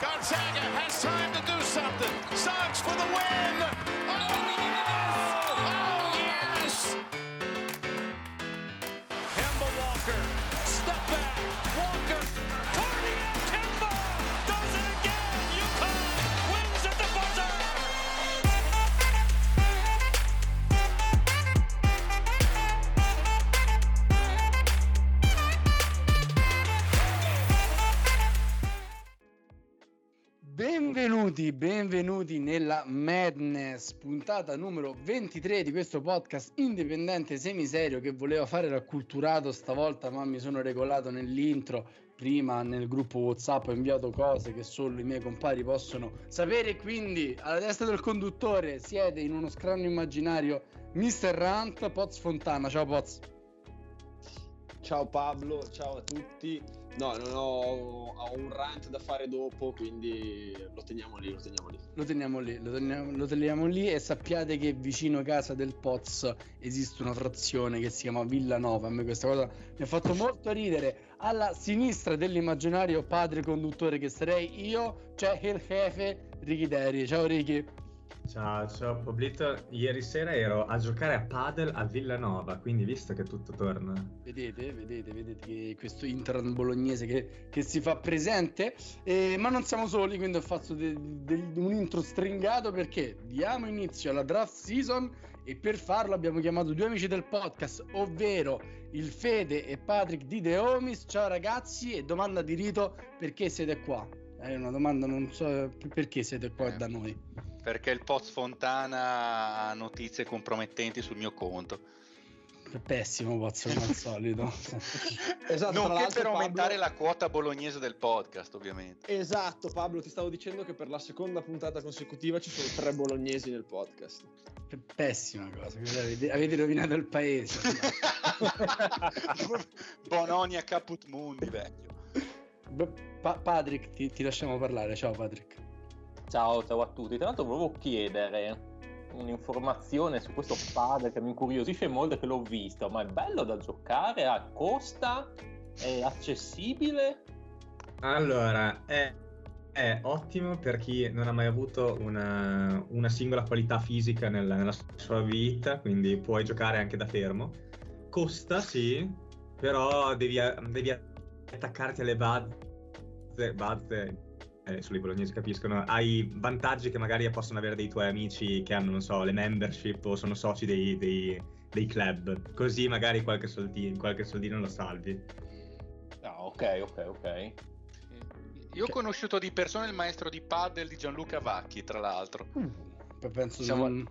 Gonzalez. Benvenuti, benvenuti nella Madness, puntata numero 23 di questo podcast indipendente semiserio che voleva fare racculturato stavolta, ma mi sono regolato nell'intro. Prima nel gruppo WhatsApp ho inviato cose che solo i miei compari possono sapere. Quindi, alla testa del conduttore siete in uno scranno immaginario Mr. Rant, Poz Fontana. Ciao Poz. Ciao Pablo, ciao a tutti. No, non ho, ho un rant da fare dopo, quindi lo teniamo lì, lo teniamo lì. Lo teniamo lì, lo teniamo, lo teniamo lì e sappiate che vicino a casa del Poz esiste una frazione che si chiama Villanova. A me questa cosa mi ha fatto molto ridere. Alla sinistra dell'immaginario padre conduttore che sarei io c'è il jefe Ricky Derry. Ciao Ricky. Ciao, ciao Poblito. Ieri sera ero a giocare a padel a Villanova, quindi visto che tutto torna. Vedete, vedete, vedete questo Inter bolognese che, che si fa presente, Eh, ma non siamo soli, quindi ho fatto de- de- un intro stringato perché diamo inizio alla draft season e per farlo abbiamo chiamato due amici del podcast, ovvero il Fede e Patrick di The Homies. Ciao ragazzi e domanda di rito, perché siete qua? È una domanda, non so perché siete qua Eh. da noi. Perché il Poz Fontana ha notizie compromettenti sul mio conto. Pessimo Pozzo come al solito. Esatto, tra Nonché per aumentare Pablo- la quota bolognese del podcast, ovviamente. Esatto, Pablo, ti stavo dicendo che per la seconda puntata consecutiva ci sono tre bolognesi nel podcast. Pessima cosa, avete, avete rovinato il paese. Bononi a Caput Mundi, vecchio. Pa- Patrick, ti, ti lasciamo parlare. Ciao Patrick. Ciao, ciao a tutti. Tra l'altro volevo chiedere un'informazione su questo padre che mi incuriosisce molto che l'ho visto, ma è bello da giocare, a costa, è accessibile? Allora, è, è ottimo per chi non ha mai avuto una, una singola qualità fisica nella, nella sua vita, quindi puoi giocare anche da fermo. Costa, sì, però devi, devi attaccarti alle base, base eh, solo i bolognesi capiscono, hai vantaggi che magari possono avere dei tuoi amici che hanno, non so, le membership o sono soci dei, dei- dei club. Così magari qualche soldino, qualche soldino lo salvi. Ah, ok, ok, ok. Io ho conosciuto di persona il maestro di paddle di Gianluca Vacchi, tra l'altro. Poi penso Siamo- sia un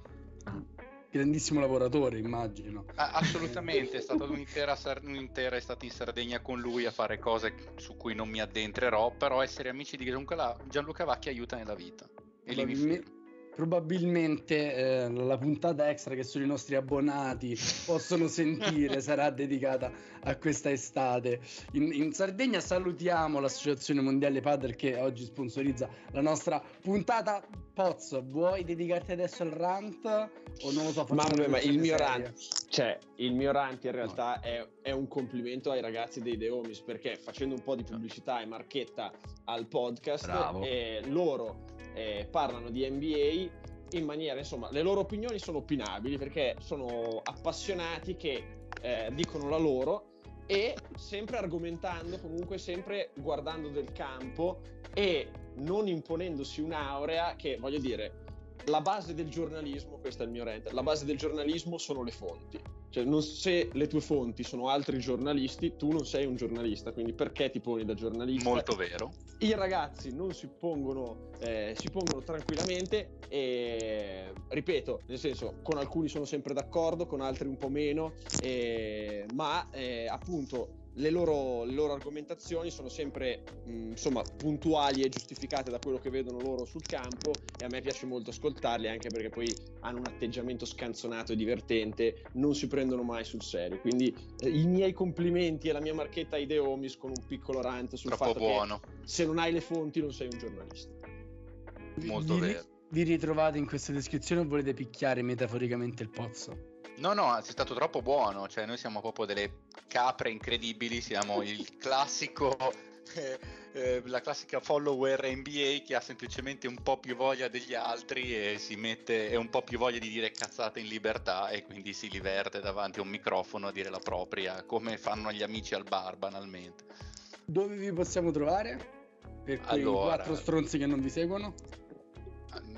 grandissimo lavoratore, immagino. Ah, assolutamente, è stata un'intera, un'intera estate in Sardegna con lui a fare cose su cui non mi addentrerò, però essere amici di Gianluca, Gianluca Vacchi aiuta nella vita. E lì mi fermo. Probabilmente eh, la puntata extra che solo i nostri abbonati possono sentire sarà dedicata a questa estate. In, in Sardegna salutiamo l'Associazione Mondiale Padel che oggi sponsorizza la nostra puntata. Poz, vuoi dedicarti adesso al rant o non lo so? Ma, facciamo una vabbè, ma il mio seria? rant, cioè, il mio rant in realtà è, è un complimento ai ragazzi dei The Homies perché facendo un po' di pubblicità e marchetta al podcast, Bravo. eh, loro eh, parlano di NBA in maniera, insomma, le loro opinioni sono opinabili perché sono appassionati che eh, dicono la loro e sempre argomentando, comunque sempre guardando del campo e non imponendosi un'aurea che, voglio dire, la base del giornalismo, questo è il mio rant, la base del giornalismo sono le fonti. Cioè, non- se le tue fonti sono altri giornalisti, tu non sei un giornalista, quindi perché ti poni da giornalista? Molto vero. I ragazzi non si pongono, eh, si pongono tranquillamente e, ripeto, nel senso, con alcuni sono sempre d'accordo, con altri un po' meno, eh, ma eh, appunto le loro, le loro argomentazioni sono sempre mh, insomma puntuali e giustificate da quello che vedono loro sul campo e a me piace molto ascoltarli anche perché poi hanno un atteggiamento scanzonato e divertente, non si prendono mai sul serio. Quindi eh, i miei complimenti e la mia marchetta ai The Homies con un piccolo rant sul Troppo fatto buono. che se non hai le fonti non sei un giornalista. Molto vi, vero. Vi ritrovate in questa descrizione o volete picchiare metaforicamente il pozzo? No, no, sei stato troppo buono. Cioè, noi siamo proprio delle capre incredibili. Siamo il classico eh, eh, la classica follower NBA che ha semplicemente un po' più voglia degli altri e si mette e un po' più voglia di dire cazzate in libertà e quindi si diverte davanti a un microfono a dire la propria, come fanno gli amici al bar banalmente. Dove vi possiamo trovare? Per quei Allora. quattro stronzi che non vi seguono?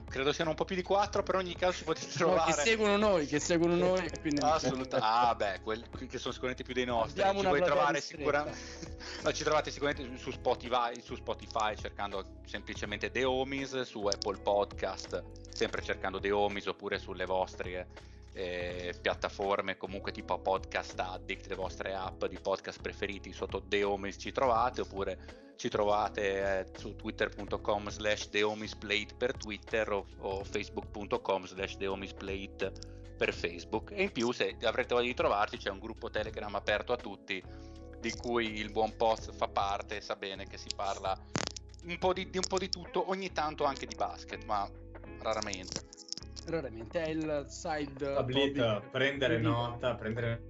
Credo siano un po' più di quattro, però in ogni caso ci potete No, trovare. che seguono noi, che seguono noi. Quindi Assolutamente. Ah, beh, quelli che sono sicuramente più dei nostri. Abbiamo Ci puoi trovare sicuramente. No, ci trovate sicuramente su Spotify, su Spotify cercando semplicemente The Homies, su Apple Podcast, sempre cercando The Homies oppure sulle vostre eh, piattaforme comunque tipo Podcast Addict, le vostre app di podcast preferiti sotto The Homies ci trovate oppure ci trovate eh, su twitter.com slash The Homies Plate per Twitter o, o facebook.com slash The Homies Plate per Facebook e in più se avrete voglia di trovarci c'è un gruppo Telegram aperto a tutti di cui il buon post fa parte sa bene che si parla un po' di, di un po' di tutto, ogni tanto anche di basket, ma raramente. Raramente è il side Pablito, hobby. prendere nota, prendere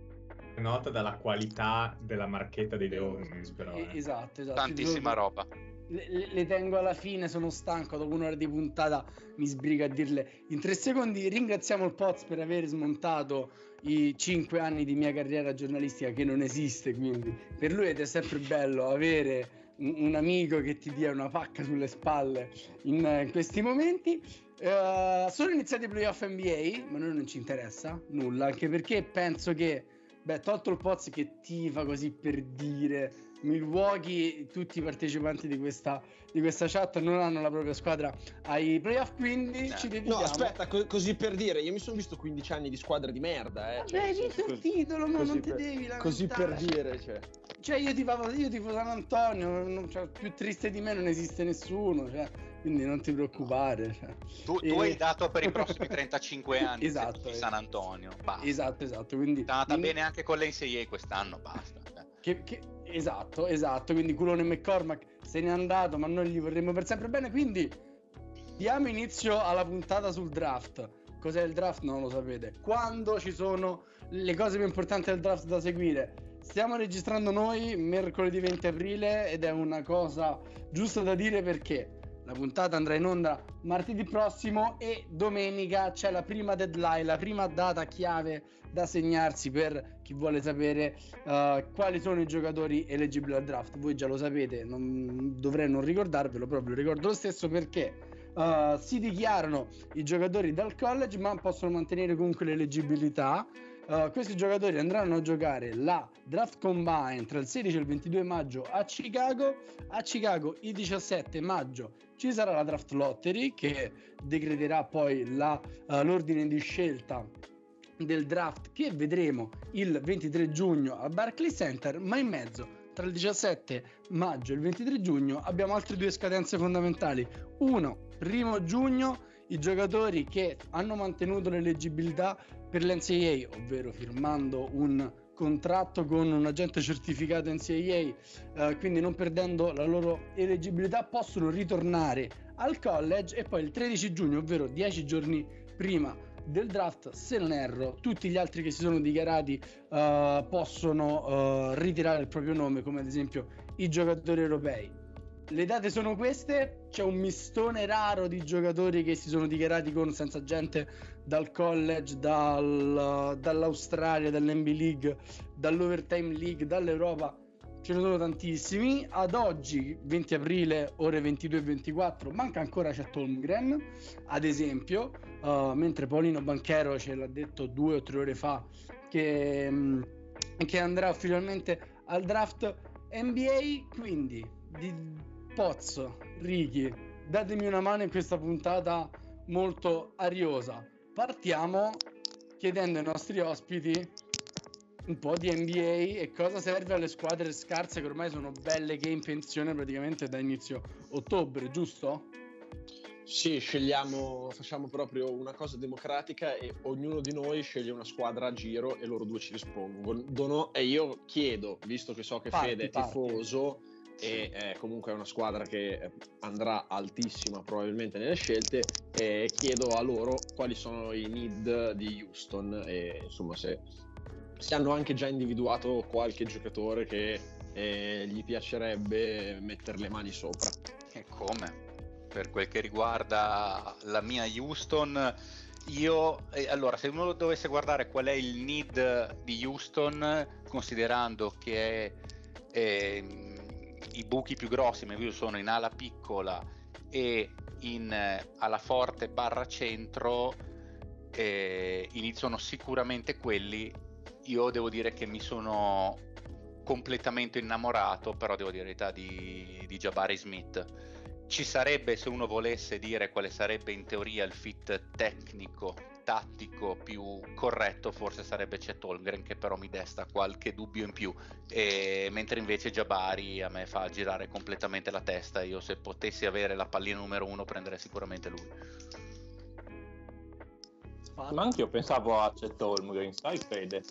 nota dalla qualità della marchetta dei Leonis, però. Eh, eh. Esatto, esatto. Tantissima roba. Le, le- tengo alla fine, sono stanco, dopo un'ora di puntata mi sbrigo a dirle in tre secondi. Ringraziamo il Poz per aver smontato i cinque anni di mia carriera giornalistica che non esiste, quindi per lui ed è sempre bello avere un, un amico che ti dia una pacca sulle spalle in, eh, in questi momenti. Eh, sono iniziati i playoff NBA, ma a noi non ci interessa nulla, anche perché penso che, beh, tolto il Poz che tifa così per dire, Milwaukee, tutti i partecipanti di questa, di questa chat non hanno la propria squadra ai playoff, quindi Eh. ci No, dedichiamo. aspetta, co- così per dire, io mi sono visto 15 anni di squadra di merda, eh. Vabbè, hai vinto il titolo, ma non ti per- devi lamentare. Così per dire, cioè. Cioè, io tifavo, io tifo San Antonio, non- cioè, più triste di me non esiste nessuno, cioè, quindi non ti preoccupare. cioè. Tu, tu E- hai dato per i prossimi 35 anni Esatto, di eh. San Antonio. Basta. Esatto, esatto, quindi... È andata in- bene anche con l'NCAA quest'anno, basta. cioè. Che, che- esatto, esatto. Quindi Culone McCormack se n'è andato, ma noi gli vorremmo per sempre bene. Quindi diamo inizio alla puntata sul draft. Cos'è il draft? Non lo sapete. Quando ci sono le cose più importanti del draft da seguire? Stiamo registrando noi mercoledì 20 aprile ed è una cosa giusta da dire perché la puntata andrà in onda martedì prossimo e domenica c'è la prima deadline, la prima data chiave da segnarsi per chi vuole sapere uh, quali sono i giocatori eleggibili al draft. Voi già lo sapete, non, dovrei non ricordarvelo, proprio lo ricordo lo stesso perché uh, si dichiarano i giocatori dal college, ma possono mantenere comunque l'eleggibilità. Uh, questi giocatori andranno a giocare la draft combine tra il 16 e il 22 maggio a Chicago. A Chicago il 17 maggio ci sarà la draft lottery che decreterà poi la, uh, l'ordine di scelta del draft che vedremo il 23 giugno al Barclays Center, ma in mezzo tra il 17 maggio e il 23 giugno abbiamo altre due scadenze fondamentali. Uno, primo giugno, i giocatori che hanno mantenuto l'eleggibilità per l'NCAA, ovvero firmando un contratto con un agente certificato NCAA, eh, quindi non perdendo la loro eleggibilità, possono ritornare al college e poi il 13 giugno, ovvero 10 giorni prima del draft, se non erro, tutti gli altri che si sono dichiarati uh, possono uh, ritirare il proprio nome, come ad esempio i giocatori europei. Le date sono queste, c'è un mistone raro di giocatori che si sono dichiarati con senza gente dal college, dal, dall'Australia, dall'NB League, dall'Overtime League, dall'Europa. Ce ne sono tantissimi. Ad oggi, 20 aprile, ore 22 e 24, manca ancora Chet Holmgren, ad esempio, uh, mentre Paolino Banchero ce l'ha detto due o tre ore fa che, um, che andrà ufficialmente al draft NBA. Quindi, di Pozzo, Ricky, datemi una mano in questa puntata molto ariosa. Partiamo chiedendo ai nostri ospiti un po' di NBA e cosa serve alle squadre scarse che ormai sono belle che in pensione praticamente da inizio ottobre, giusto? Sì, scegliamo, facciamo proprio una cosa democratica e ognuno di noi sceglie una squadra a giro e loro due ci rispondono. E io chiedo, visto che so che Parti, Fede è parti. E eh, comunque è una squadra che eh, andrà altissima probabilmente nelle scelte, eh, chiedo a loro quali sono i need di Houston e insomma se, se hanno anche già individuato qualche giocatore che e gli piacerebbe mettere le mani sopra. E come? Per quel che riguarda la mia Houston, io eh, allora se uno dovesse guardare qual è il need di Houston, considerando che eh, i buchi più grossi sono in ala piccola e in eh, ala forte barra centro, eh, iniziano sicuramente quelli. Io devo dire che mi sono completamente innamorato, però devo dire la verità, di, di Jabari Smith. Ci sarebbe, se uno volesse dire quale sarebbe in teoria il fit tecnico, tattico più corretto, forse sarebbe Chet Holmgren, che però mi desta qualche dubbio in più. E, mentre invece Jabari a me fa girare completamente la testa. Io se potessi avere la pallina numero uno prenderei sicuramente lui. Ma anche io pensavo a Chet Holmgren, sai Fede?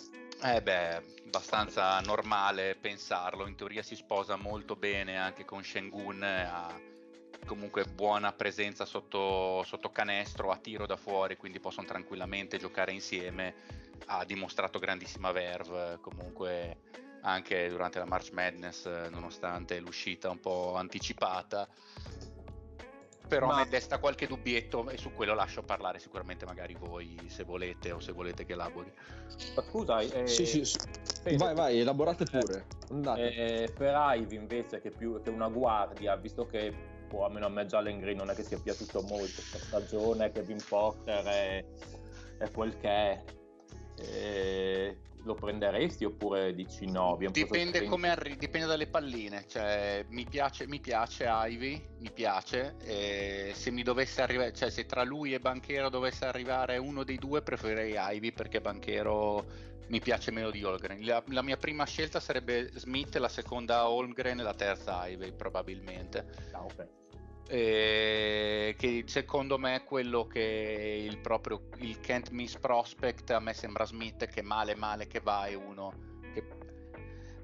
Eh beh, abbastanza normale pensarlo, in teoria si sposa molto bene anche con Shengun, ha comunque buona presenza sotto, sotto canestro, a tiro da fuori, quindi possono tranquillamente giocare insieme, ha dimostrato grandissima verve comunque anche durante la March Madness, nonostante l'uscita un po' anticipata però Ma... mi desta qualche dubbietto e su quello lascio parlare sicuramente magari voi se volete o se volete che elabori. Ma scusa, eh, sì, sì, sì. vai, vai, elaborate pure. Eh, per Ivy invece che più che una guardia, visto che boh, almeno a me Jalen Green non è che sia piaciuto molto questa stagione, Kevin Porter è, è quel che è. Eh, lo prenderesti oppure dici no? Dipende, arri- dipende dalle palline. Cioè, mi, piace, mi piace Ivy, mi piace. E se mi dovesse arrivare, cioè se tra lui e Banchero dovesse arrivare uno dei due, preferirei Ivy perché Banchero mi piace meno di Holmgren. La, la, mia prima scelta sarebbe Smith, la seconda Holmgren e la terza Ivy probabilmente. Ah, okay eh, che secondo me è quello che il proprio il can't miss prospect a me sembra Smith che male male che va è uno che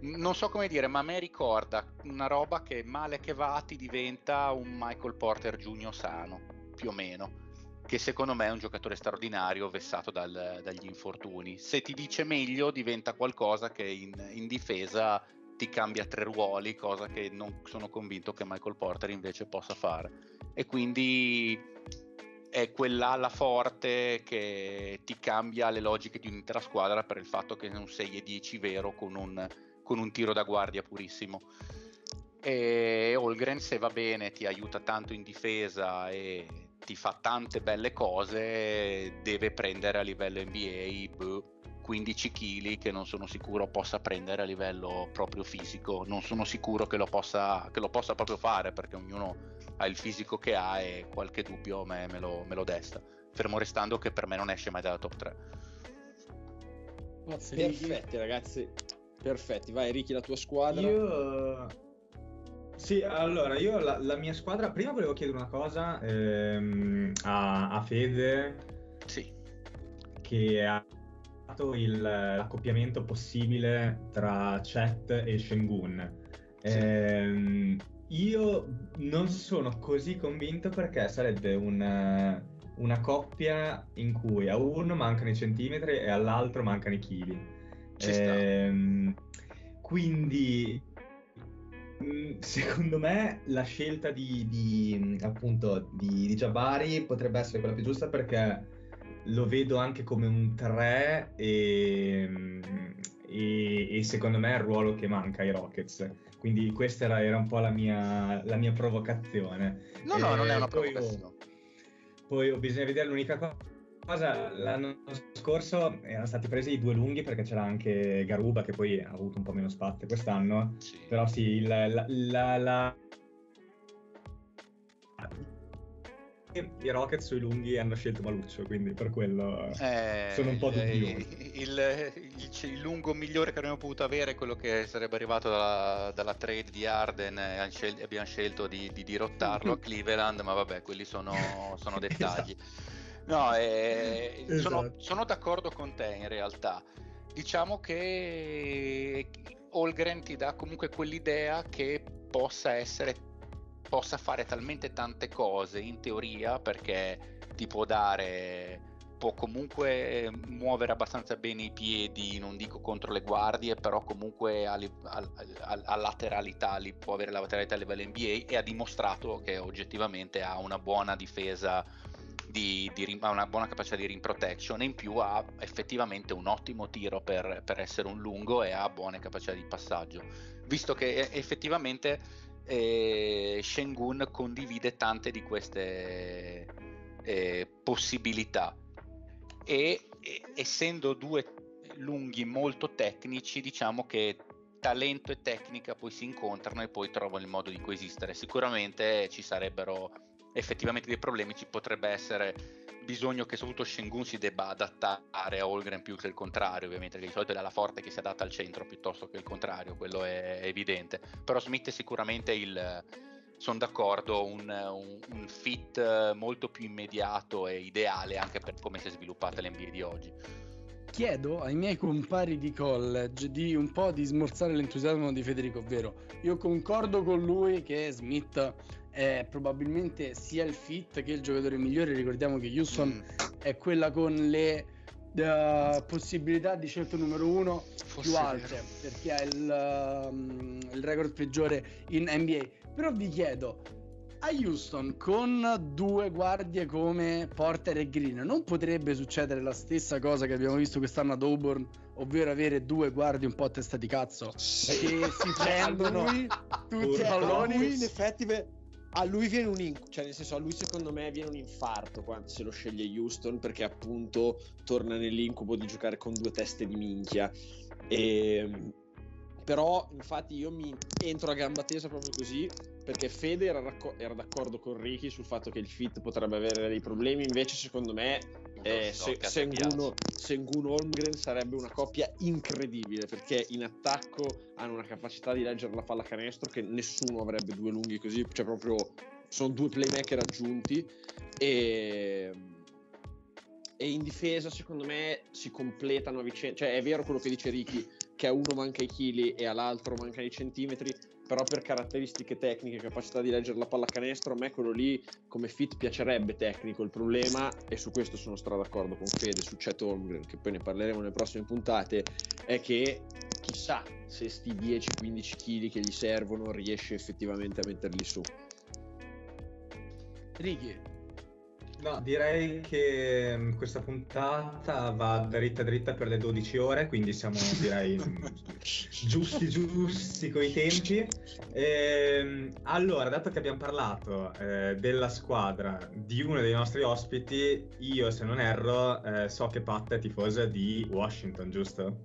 non so come dire ma a me ricorda una roba che male che va ti diventa un Michael Porter Jr. sano più o meno che secondo me è un giocatore straordinario vessato dal, dagli infortuni se ti dice meglio diventa qualcosa che in, in difesa ti cambia tre ruoli, cosa che non sono convinto che Michael Porter invece possa fare. E quindi è quell'ala forte che ti cambia le logiche di un'intera squadra per il fatto che è un 6 e 10 vero con un, con un tiro da guardia purissimo. E Holgren se va bene ti aiuta tanto in difesa e ti fa tante belle cose, deve prendere a livello NBA boh, 15 kg che non sono sicuro possa prendere a livello proprio fisico, non sono sicuro che lo possa, che lo possa proprio fare perché ognuno ha il fisico che ha e qualche dubbio me, me, lo, me lo desta, fermo restando che per me non esce mai dalla top 3. Perfetti ragazzi, perfetti, vai Ricky la tua squadra. Io... Sì, allora io la, la mia squadra, prima volevo chiedere una cosa ehm, a, a Fede. Sì. Che ha il, l'accoppiamento possibile tra Chet e Shengun. Sì. Eh, io non sono così convinto perché sarebbe una, una, coppia in cui a uno mancano i centimetri e all'altro mancano i chili. Eh, quindi mm, secondo me la scelta di, di appunto di, di Jabari potrebbe essere quella più giusta perché lo vedo anche come un 3 e, e, e, secondo me è il ruolo che manca ai Rockets. Quindi questa era, era un po' la mia, la mia provocazione. No, no, non è una provocazione. Poi, poi bisogna vedere l'unica cosa, l'anno scorso erano stati presi i due lunghi perché c'era anche Garuba che poi ha avuto un po' meno spazio quest'anno. Sì. Però sì, la, la, la i Rockets sui lunghi hanno scelto Maluccio, quindi per quello eh, sono un po' dubbioso. Il, il, il, il, lungo migliore che avremmo potuto avere è quello che sarebbe arrivato dalla, dalla trade di Arden e scel- abbiamo scelto di, di dirottarlo a Cleveland, ma vabbè, quelli sono, sono dettagli. esatto. No, eh, esatto. sono, sono d'accordo con te in realtà. Diciamo che Holgren ti dà comunque quell'idea che possa essere possa fare talmente tante cose in teoria perché ti può dare può comunque muovere abbastanza bene i piedi, non dico contro le guardie, però comunque ha, ha, ha, ha lateralità, li, può avere la lateralità a livello NBA e ha dimostrato che oggettivamente ha una buona difesa, di, di, ha una buona capacità di rim protection e in più ha effettivamente un ottimo tiro per, per essere un lungo e ha buone capacità di passaggio, visto che effettivamente eh, Shengun condivide tante di queste eh, possibilità. E, e essendo due lunghi molto tecnici diciamo che talento e tecnica poi si incontrano e poi trovano il modo di coesistere. Sicuramente ci sarebbero effettivamente dei problemi ci potrebbe essere bisogno che soprattutto Shengun si debba adattare a Holgren più che il contrario ovviamente che di solito è la forte che si adatta al centro piuttosto che il contrario quello è evidente però Smith è sicuramente il sono d'accordo, un, un, un, fit molto più immediato e ideale anche per come si è sviluppata l'NBA di oggi. Chiedo ai miei compari di college di un po' di smorzare l'entusiasmo di Federico, ovvero io concordo con lui che Smith è probabilmente sia il fit che il giocatore migliore, ricordiamo che Houston mm. è quella con le uh, possibilità di scelta numero uno Forse più alte perché ha il, um, il record peggiore in NBA però vi chiedo, a Houston con due guardie come Porter e Green non potrebbe succedere la stessa cosa che abbiamo visto quest'anno ad Auburn, ovvero avere due guardie un po' a testa di cazzo sì. che si prendono tutti i palloni. In effetti a lui viene un inc- cioè nel senso a lui secondo me viene un infarto quando se lo sceglie Houston perché appunto torna nell'incubo di giocare con due teste di minchia. E però infatti io mi entro a gamba tesa proprio così perché Fede era, racco- era, d'accordo con Ricky sul fatto che il fit potrebbe avere dei problemi. Invece secondo me eh, so, se- Sengun, Sengun Holmgren sarebbe una coppia incredibile perché in attacco hanno una capacità di leggere la palla canestro che nessuno avrebbe due lunghi così cioè proprio sono due playmaker aggiunti. E e in difesa secondo me si completano a vicenda cioè è vero quello che dice Ricky che a uno manca i chili e all'altro manca i centimetri, però per caratteristiche tecniche, capacità di leggere la pallacanestro, a me quello lì come fit piacerebbe tecnico. Il problema, e su questo sono stra d'accordo con Fede, su Chet Holmgren, che poi ne parleremo nelle prossime puntate, è che chissà se sti 10-15 kg che gli servono riesce effettivamente a metterli su. Righi, No, direi che mm, questa puntata va dritta dritta per le 12 ore, quindi siamo direi giusti giusti con i tempi. E, ehm, allora, dato che abbiamo parlato eh, della squadra di uno dei nostri ospiti, io se non erro eh, so che Pat è tifosa di Washington, giusto?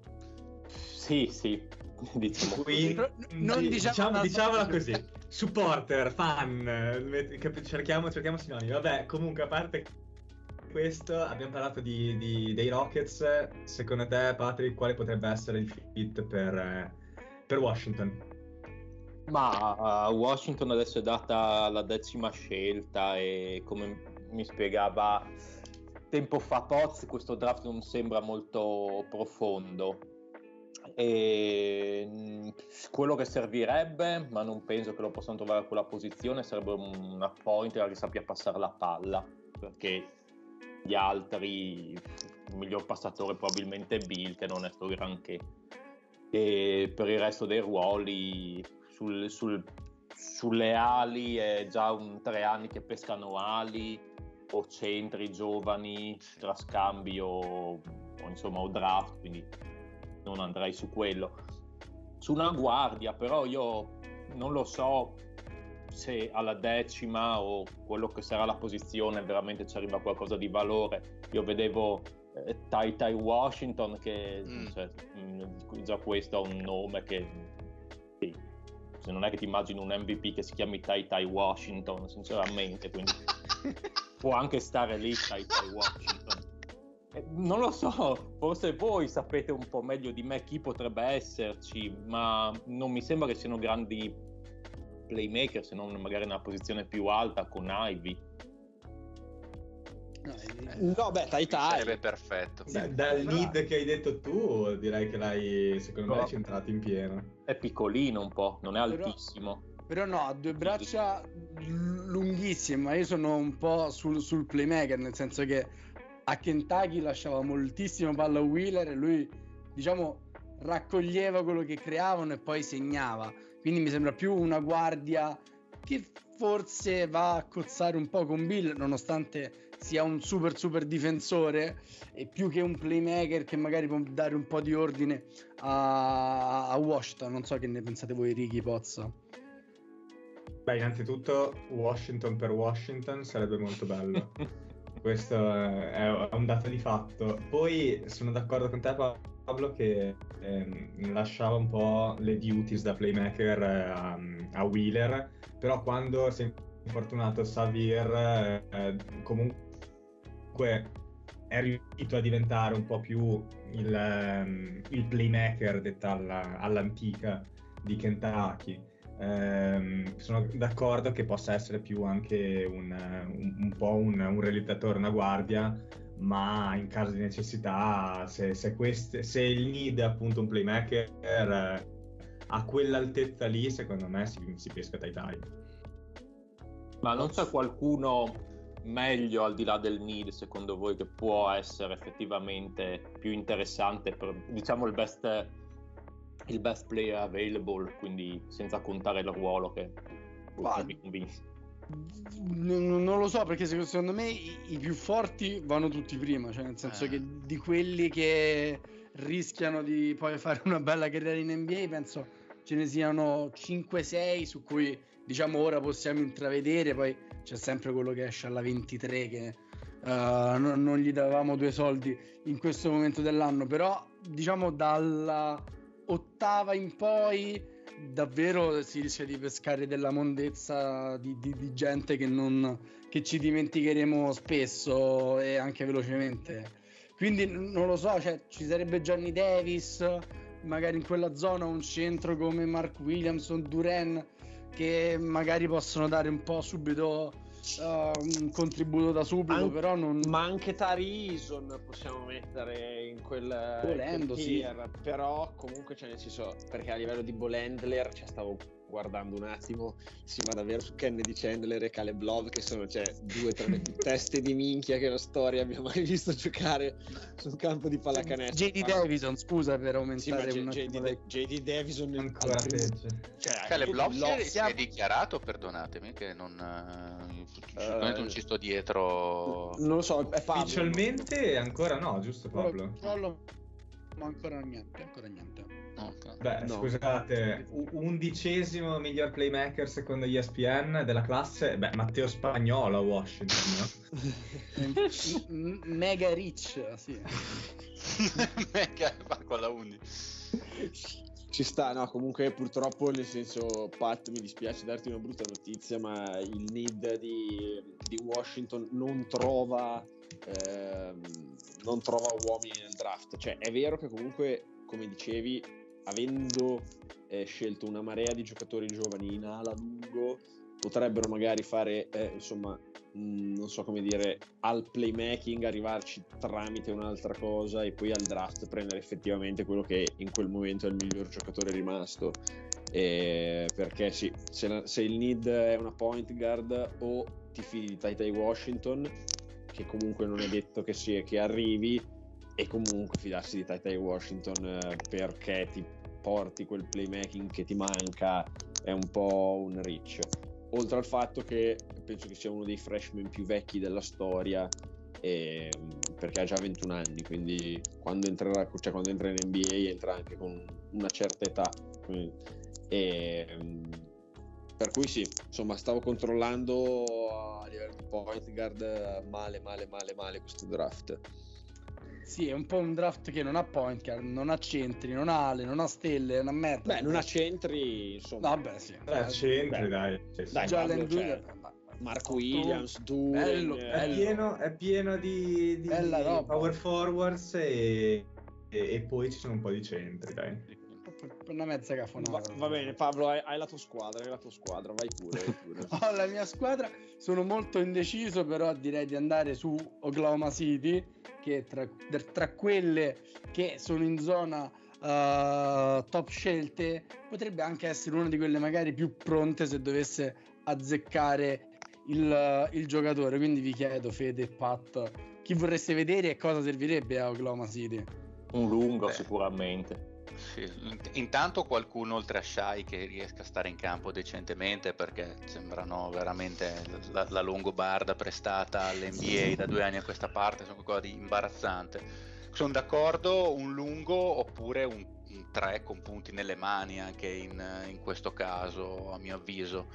Sì, sì, diciamo Quindi, non diciamo, diciamo, diciamola così supporter, fan, cerchiamo, cerchiamo sinonimi. Vabbè, comunque a parte questo, abbiamo parlato di, di, dei Rockets. Secondo te, Patrick, quale potrebbe essere il fit per, per Washington? Ma uh, Washington adesso è data la decima scelta e come mi spiegava tempo fa Poz, questo draft non sembra molto profondo e mm, quello che servirebbe, ma non penso che lo possano trovare a quella posizione, sarebbe una pointer che sappia passare la palla, perché gli altri, il miglior passatore probabilmente è Bill, che non è sto granché. E per il resto dei ruoli, sul, sul, sulle ali è già un tre anni che pescano ali, o centri giovani, tra scambio o, o insomma o draft, quindi non andrei su quello. Su una guardia, però io non lo so se alla decima o quello che sarà la posizione veramente ci arriva qualcosa di valore. Io vedevo eh, Tai Tai Washington che mm. Cioè, mm, già questo ha un nome che sì, se non è che ti immagini un MVP che si chiami Tai Tai Washington sinceramente quindi può anche stare lì Tai Tai Washington non lo so, forse voi sapete un po' meglio di me chi potrebbe esserci, ma non mi sembra che siano grandi playmaker, se non magari nella posizione più alta con Ivy. No, eh, beh, Tai Tai sarebbe perfetto. Beh, dal lead che hai detto tu, direi che l'hai, secondo Però me, centrato in pieno. È piccolino un po', non è altissimo. Però no, ha due braccia lunghissime, ma io sono un po' sul, sul playmaker, nel senso che a Kentucky lasciava moltissimo palla a Wheeler e lui, diciamo, raccoglieva quello che creavano e poi segnava. Quindi mi sembra più una guardia che forse va a cozzare un po' con Bill, nonostante sia un super super difensore e più che un playmaker che magari può dare un po' di ordine a, a Washington. Non so che ne pensate voi, Ricky Pozzo. Beh, innanzitutto Washington per Washington sarebbe molto bello. Questo è un dato di fatto. Poi sono d'accordo con te, Pablo, che ehm, lasciava un po' le duties da playmaker a, a Wheeler, però quando si è infortunato Xavier, eh, comunque è riuscito a diventare un po' più il, um, il playmaker detta alla, all'antica di Kentucky. Um, sono d'accordo che possa essere più anche un, un, un po' un, un, realizzatore, una guardia, ma in caso di necessità, se, se, queste, se il need è appunto un playmaker eh, a quell'altezza lì, secondo me si, si pesca dai tagli. Ma non c'è qualcuno meglio al di là del need secondo voi che può essere effettivamente più interessante per diciamo il best il best player available quindi senza contare il ruolo che mi convince non, non, lo so perché secondo me i, i, più forti vanno tutti prima cioè nel senso eh. che di quelli che rischiano di poi fare una bella carriera in NBA penso ce ne siano 5-6 su cui diciamo ora possiamo intravedere poi c'è sempre quello che esce alla 23 che uh, non, non, gli davamo due soldi in questo momento dell'anno, però diciamo dalla ottava in poi davvero si rischia di pescare della mondezza di, di, di gente che, non, che ci dimenticheremo spesso e anche velocemente. Quindi non lo so, cioè, ci sarebbe Johnny Davis, magari in quella zona un centro come Mark Williamson, Duran che magari possono dare un po' subito uh, un contributo da subito, An- però non... Ma anche Tarison possiamo mettere in quel... Volendo, quel tier, sì. Però comunque, cioè nel senso, perché a livello di Bolendler, cioè stavo guardando un attimo, si va davvero su Kennedy Chandler e Caleb Love, che sono cioè, due tra le più teste di minchia che la storia abbia mai visto giocare sul campo di pallacanestro. JD Davison, scusa per aumentare sì, ma JD, JD Davison ancora peggio. Cioè, Caleb Love si è, si è dichiarato, perdonatemi, che non, uh, non ci sto dietro. Non lo so, è Pablo. Ufficialmente ancora no, giusto Pablo? Ma ancora niente, ancora niente. Okay. Beh, no. scusate, undicesimo miglior playmaker secondo ESPN della classe, beh, Matteo Spagnolo a Washington, no? Mega rich, sì. Mega con la 11. Ci sta, no, comunque purtroppo nel senso, Pat, mi dispiace darti una brutta notizia, ma il need di, di Washington non trova, ehm, non trova uomini nel draft. Cioè, è vero che comunque, come dicevi, avendo eh, scelto una marea di giocatori giovani in ala lungo, potrebbero magari fare, eh, insomma, mh, mm, non so come dire, al playmaking arrivarci tramite un'altra cosa e poi al draft prendere effettivamente quello che in quel momento è il miglior giocatore rimasto. Eh, perché sì, se, la, se, il need è una point guard o ti fidi di Tai Tai Washington, che comunque non è detto che, sia, che arrivi, e comunque fidarsi di Tai Washington eh, perché ti porti quel playmaking che ti manca è un po' un reach. Oltre al fatto che penso che sia uno dei freshman più vecchi della storia e, perché ha già 21 anni, quindi quando, entrerà, cioè quando entra in NBA entra anche con una certa età. E, per cui sì, insomma, stavo controllando a livello di point guard male, male, male, male questo draft. Sì, è un po' un draft che non ha point guard, non ha centri, non ha ale, non ha stelle, non ha meta. Beh, non ha centri, insomma. Vabbè, sì. Ha centri, Beh, dai. Cioè, dai Jalen cioè, Marco Williams, Dune, bello, eh, è, pieno, è pieno di, di power forwards e, e, e, poi ci sono un po' di centri, dai. Una mezza cafonata. Va, va bene, Pablo, hai, hai, la tua squadra, hai la tua squadra, vai pure. Vai pure. Ho la mia squadra, sono molto indeciso, però direi di andare su Oklahoma City che tra, tra quelle che sono in zona uh, top scelte potrebbe anche essere una di quelle magari più pronte se dovesse azzeccare il, il giocatore. Quindi vi chiedo, Fede e Pat, chi vorreste vedere e cosa servirebbe a Oklahoma City? Un lungo Beh. sicuramente. Sì, int- Intanto qualcuno oltre a Shai che riesca a stare in campo decentemente perché sembrano veramente la, la longobarda prestata all'NBA da due anni a questa parte, sono qualcosa di imbarazzante. Sono d'accordo, un lungo oppure un, un tre con punti nelle mani anche in, in questo caso, a mio avviso.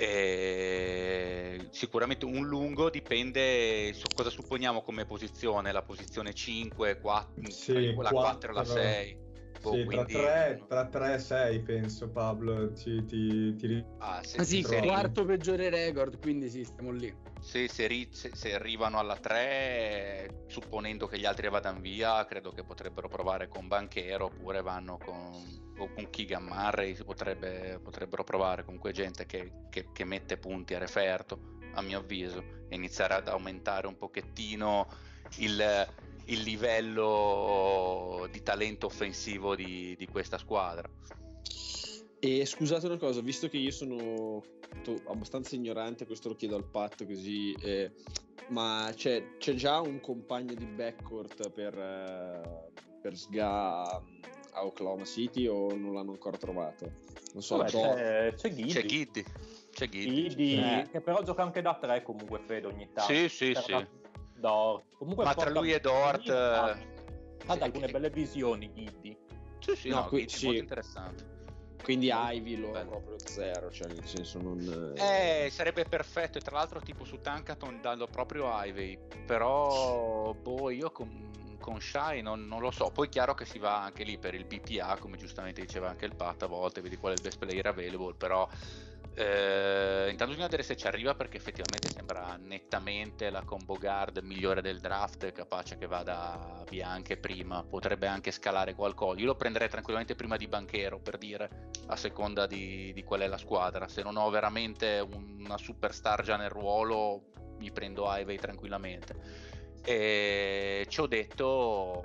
E sicuramente un lungo dipende su cosa supponiamo come posizione, la posizione 5, 4, Sì, la 4 e la quattro. 6. Boh, Sì, tra quindi- 3, tra 3 e 6 penso Pablo ti, ti, ti- Ah, se, Ah, sì, se quarto peggiore record, quindi sì, stiamo lì. se- se ri- se- se arrivano alla 3, supponendo che gli altri vadano via, credo che potrebbero provare con Banchero oppure vanno con, o con Keegan Murray, si potrebbe- potrebbero provare comunque gente che, che- che mette punti a referto, a mio avviso, e iniziare ad aumentare un pochettino il, il livello di talento offensivo di, di questa squadra. E scusate una cosa, visto che io sono abbastanza ignorante, questo lo chiedo al Pat così, eh, ma c'è, c'è già un compagno di backcourt per, eh, per Sga a Oklahoma City o non l'hanno ancora trovato? Non so, Vabbè, c'è, c'è Giddy. C'è Giddy, c'è Giddy. Giddy, Eh. che però gioca anche da tre comunque Fede ogni tanto. Sì, sì, Per sì. la- Dort. Comunque Ma tra lui e Dort, Ha, eh, ha sì, alcune che- belle visioni Giddy. Sì, sì, No, no, qui- sì. molto interessante. quindi Ivy lo Bello. proprio zero, cioè nel senso non... Eh, sarebbe perfetto, e tra l'altro tipo su Tankaton dallo proprio Ivy, però boh, io con, con Shai non, non lo so, poi è chiaro che si va anche lì per il BPA, come giustamente diceva anche il Pat, a volte vedi qual è il best player available, però eh, intanto bisogna vedere se ci arriva perché effettivamente sembra nettamente la combo guard migliore del draft, capace che vada via anche prima, potrebbe anche scalare qualcosa, io lo prenderei tranquillamente prima di Banchero per dire, a seconda di, di qual è la squadra. Se non ho veramente una superstar già nel ruolo, mi prendo Ivey tranquillamente. E ci ho detto,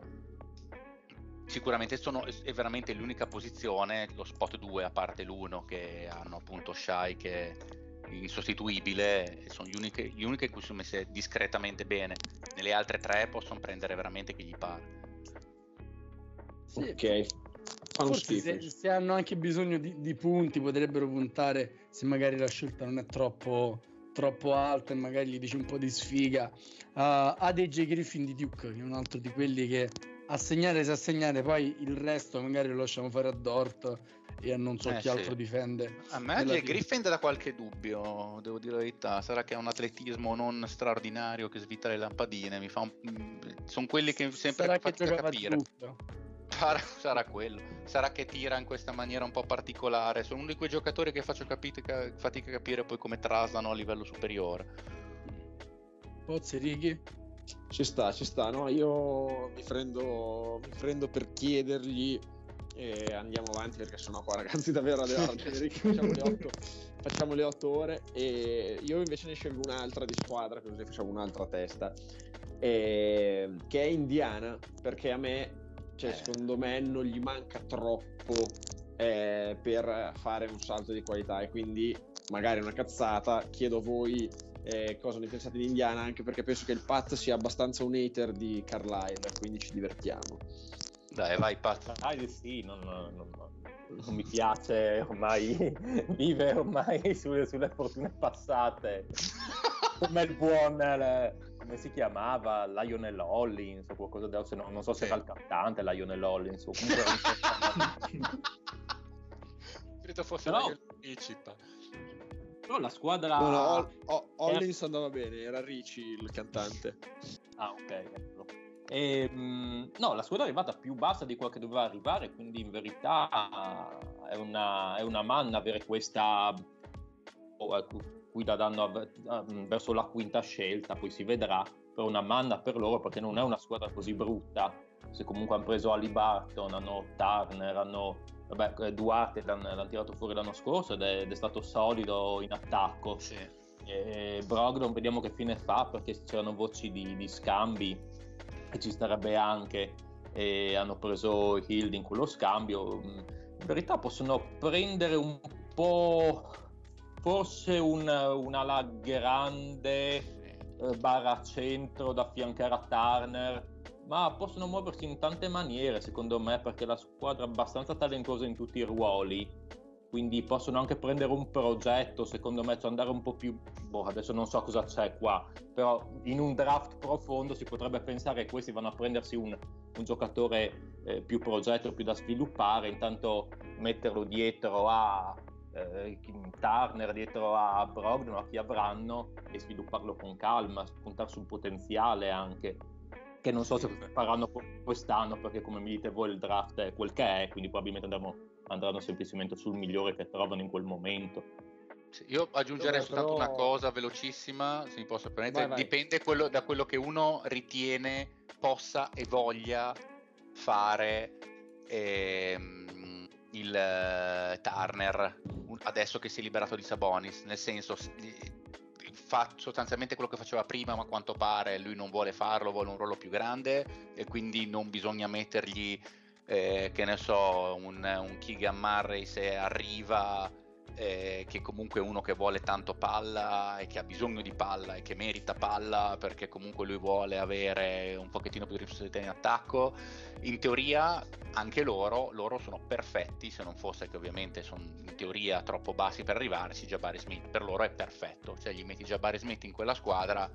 sicuramente sono, è veramente l'unica posizione, lo spot 2 a parte l'1 che hanno appunto Shai che è insostituibile, sono gli uniche, gli uniche che sono messe discretamente bene. Nelle altre tre possono prendere veramente chi gli pare. Sì, Ok, fanno se, se hanno anche bisogno di, di punti potrebbero puntare se magari la scelta non è troppo, troppo alta e magari gli dici un po' di sfiga a ad AJ Griffin di Duke che è un altro di quelli che a segnare sa segnare poi il resto magari lo lasciamo fare a Dort e a non so Eh, chi sì. altro difende A me. Griffin dà qualche dubbio, devo dire la verità. Sarà che ha un atletismo non straordinario che svita le lampadine. Mi fa un... Sono quelli che sempre sarà che fatica a capire. Sarà, sarà quello. Sarà che tira in questa maniera un po' particolare. Sono uno di quei giocatori che faccio capite- fatica a capire poi come traslano a livello superiore. Pozzi Righi Ci sta, ci sta, no? Io mi prendo, mi prendo per chiedergli e andiamo avanti perché sennò qua ragazzi davvero adesso facciamo le, otto, facciamo le otto ore e io invece ne scelgo un'altra di squadra così facciamo un'altra testa e- che è Indiana perché a me cioè, Eh. secondo me non gli manca troppo eh, per fare un salto di qualità e quindi magari una cazzata chiedo a voi eh, cosa ne pensate di Indiana, anche perché penso che il Pat sia abbastanza un hater di Carlisle, quindi ci divertiamo. Dai, vai, Pat. Ah, sì, non, non- non mi piace ormai vivere ormai sulle, sulle fortune passate. Come il buon, eh, come si chiamava, Lionel Hollins o qualcosa del no, non so se era il cantante Lionel Hollins o comunque Credo fosse Però- la Icip. Però la squadra... No, no, Ho- Hollins andava bene, era Ricci il cantante. Ah, ok. ecco. Ehm, no, la squadra è arrivata più bassa di quel che doveva arrivare, quindi in verità è una, è una manna avere questa oh, ecco, guida danno a- a- verso la quinta scelta, poi si vedrà, però una manna per loro perché non è una squadra così brutta. Se comunque hanno preso Ali Barton, hanno Turner, hanno vabbè, eh, Duarte l'hanno, l'hanno tirato fuori l'anno scorso ed è, ed è stato solido in attacco. Sì. E Brogdon vediamo che fine fa perché c'erano voci di, di scambi e ci starebbe anche e hanno preso Hild in quello scambio in verità possono prendere un po' forse un, un'ala grande eh, barra centro da affiancare a Turner, ma possono muoversi in tante maniere secondo me perché la squadra è abbastanza talentuosa in tutti i ruoli. Quindi possono anche prendere un progetto, secondo me, cioè andare un po' più, boh, adesso non so cosa c'è qua, però in un draft profondo si potrebbe pensare che questi vanno a prendersi un, un giocatore eh, più progetto, più da sviluppare, intanto metterlo dietro a eh, Turner, dietro a Brogdon, a chi avranno, e svilupparlo con calma, puntare sul potenziale anche che non so se faranno quest'anno perché come mi dite voi il draft è quel che è quindi probabilmente andremo andranno semplicemente sul migliore che trovano in quel momento. io aggiungerei Vabbè, soltanto però... una cosa velocissima, se mi posso permettere. Vai, vai. Dipende quello, da quello che uno ritiene possa e voglia fare ehm, il uh, Turner adesso che si è liberato di Sabonis. Nel senso, fa sostanzialmente quello che faceva prima, ma a quanto pare lui non vuole farlo, vuole un ruolo più grande e quindi non bisogna mettergli eh, che ne so, un, un Keegan Murray se arriva, eh, che comunque è uno che vuole tanto palla e che ha bisogno di palla e che merita palla perché comunque lui vuole avere un pochettino più di responsabilità in attacco. In teoria anche loro, loro sono perfetti, se non fosse che ovviamente sono in teoria troppo bassi per arrivarci, Jabari Smith per loro è perfetto, cioè gli metti Jabari Smith in quella squadra,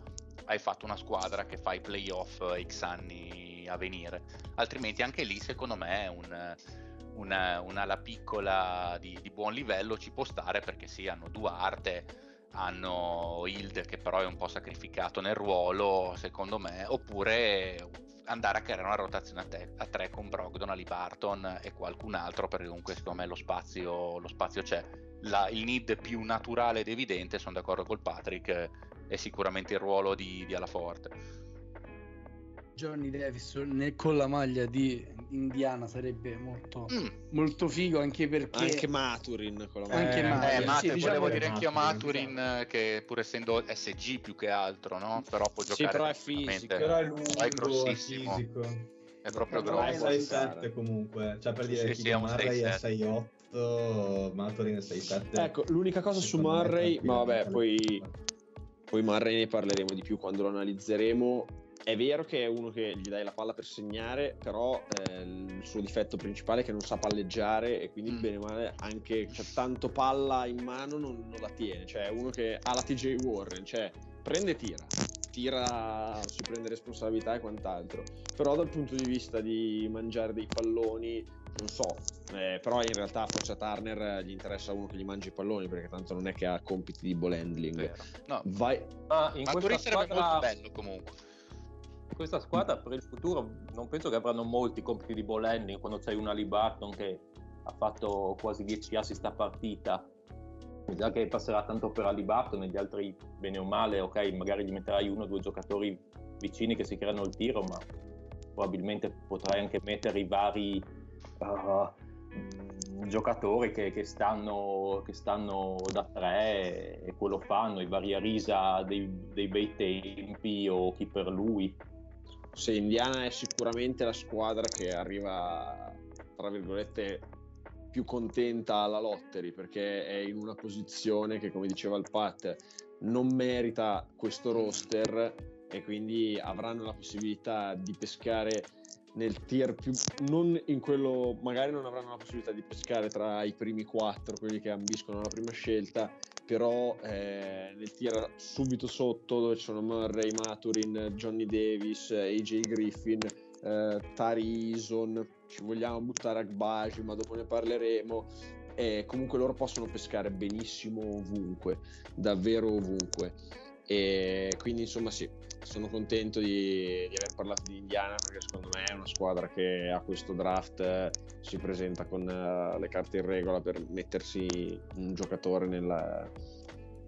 hai fatto una squadra che fa i playoff X anni a venire. Altrimenti anche lì secondo me un, una, un'ala piccola di, di, buon livello ci può stare perché sì, hanno Duarte, hanno Hild che però è un po' sacrificato nel ruolo secondo me, oppure andare a creare una rotazione a, te, a tre con Brogdon, Ali Barton e qualcun altro perché comunque secondo me lo spazio, lo spazio c'è. La, il need più naturale ed evidente, sono d'accordo col Patrick, è sicuramente il ruolo di, di Alaforte. Johnny Davis con la maglia di Indiana sarebbe molto, mm. molto figo anche perché anche Maturin con la maglia. Anche eh, Maturin, eh, Mat- sì, diciamo volevo dire anch'io Maturin, Maturin che pur essendo SG più che altro no? però può giocare sì, però è fisico però è lungo è grossissimo. fisico. è proprio però grosso. è 6-7 comunque. Cioè per sì, dire sì, che Murray è 6-8 Maturin è 6-7 ecco l'unica cosa su Murray ma vabbè poi poi Murray ne parleremo di più quando lo analizzeremo è vero che è uno che gli dai la palla per segnare, però eh, il suo difetto principale è che non sa palleggiare e quindi mm. bene o male anche cioè, tanto palla in mano non, non, la tiene, cioè è uno che ha la TJ Warren, cioè prende e tira, tira, si prende responsabilità e quant'altro, però dal punto di vista di mangiare dei palloni non so, eh, però in realtà forse a Turner gli interessa uno che gli mangi i palloni perché tanto non è che ha compiti di ball handling. No. Vai... Ah, in Ma questa squadra... molto bello comunque questa squadra per il futuro non penso che avranno molti compiti di handling quando c'è una Barton che ha fatto quasi 10 assist a partita. Mi sa che passerà tanto per Ali Barton e gli altri bene o male ok magari gli metterai uno o due giocatori vicini che si creano il tiro ma probabilmente potrai anche mettere i vari uh, giocatori che, che, stanno, che, stanno, da tre e quello fanno, i vari Arisa dei, dei bei tempi o chi per lui se Indiana è sicuramente la squadra che arriva, tra virgolette, più contenta alla lottery perché è in una posizione che, come diceva il Pat, non merita questo roster e quindi avranno la possibilità di pescare nel tier più non in quello magari non avranno la possibilità di pescare tra i primi quattro quelli che ambiscono alla prima scelta però eh, nel tier subito sotto dove sono Murray, Maturin, Johnny Davis, AJ Griffin, eh, Tari Ison, ci vogliamo buttare Agbaji, ma dopo ne parleremo. E comunque loro possono pescare benissimo ovunque, davvero ovunque. E quindi insomma sì, sono contento di, di, aver parlato di Indiana perché secondo me è una squadra che a questo draft eh, si presenta con uh, le carte in regola per mettersi un giocatore nel,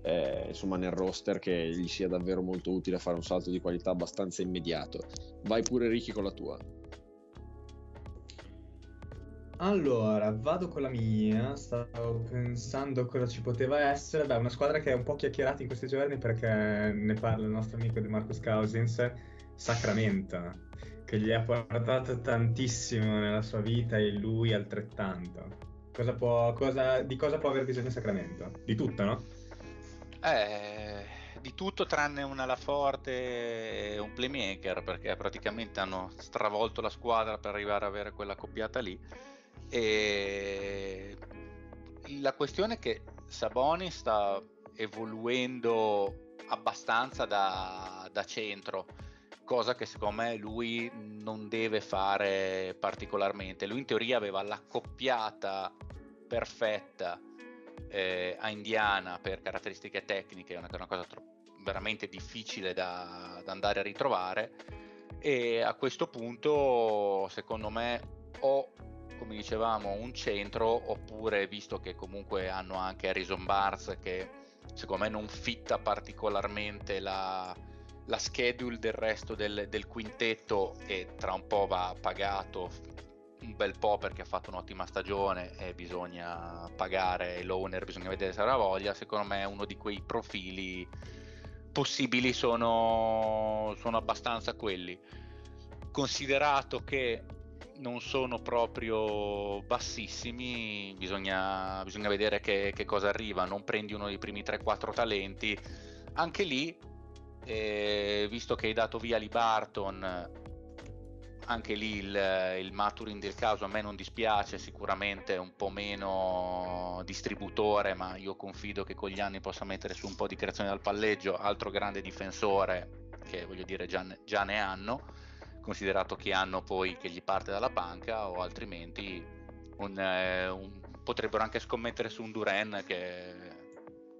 eh, insomma, nel roster che gli sia davvero molto utile a fare un salto di qualità abbastanza immediato. Vai pure Ricky con la tua. Allora, vado con la mia, stavo pensando cosa ci poteva essere. Beh, una squadra che è un po' chiacchierata in questi giorni perché ne parla il nostro amico De Marcus Cousins, Sacramento, che gli ha portato tantissimo nella sua vita e lui altrettanto. Cosa può, cosa, di cosa può aver bisogno Sacramento? Di tutto, no? Eh, di tutto tranne un ala forte e un playmaker perché praticamente hanno stravolto la squadra per arrivare ad avere quella coppiata lì. E la questione è che Saboni sta evoluendo abbastanza da, da centro cosa che secondo me lui non deve fare particolarmente. Lui in teoria aveva l'accoppiata perfetta eh, a Indiana per caratteristiche tecniche, una, una cosa tro- veramente difficile da, da, andare a ritrovare e a questo punto secondo me o come dicevamo un centro oppure visto che comunque hanno anche Harrison Barnes che secondo me non fitta particolarmente la, la schedule del resto del, del quintetto e tra un po' va pagato un bel po' perché ha fatto un'ottima stagione e bisogna pagare l'owner, bisogna vedere se avrà voglia. Secondo me uno di quei profili possibili sono, sono abbastanza quelli. Considerato che non sono proprio bassissimi, bisogna, bisogna vedere che, che, cosa arriva. Non prendi uno dei primi 3-4 talenti. Anche lì, eh, visto che hai dato via Lee Barton, anche lì il, il Maturin del caso a me non dispiace, sicuramente un po' meno distributore, ma io confido che con gli anni possa mettere su un po' di creazione dal palleggio, altro grande difensore che voglio dire già, già ne hanno, considerato che hanno poi che gli parte dalla panca o altrimenti un, eh, un, potrebbero anche scommettere su un Duren che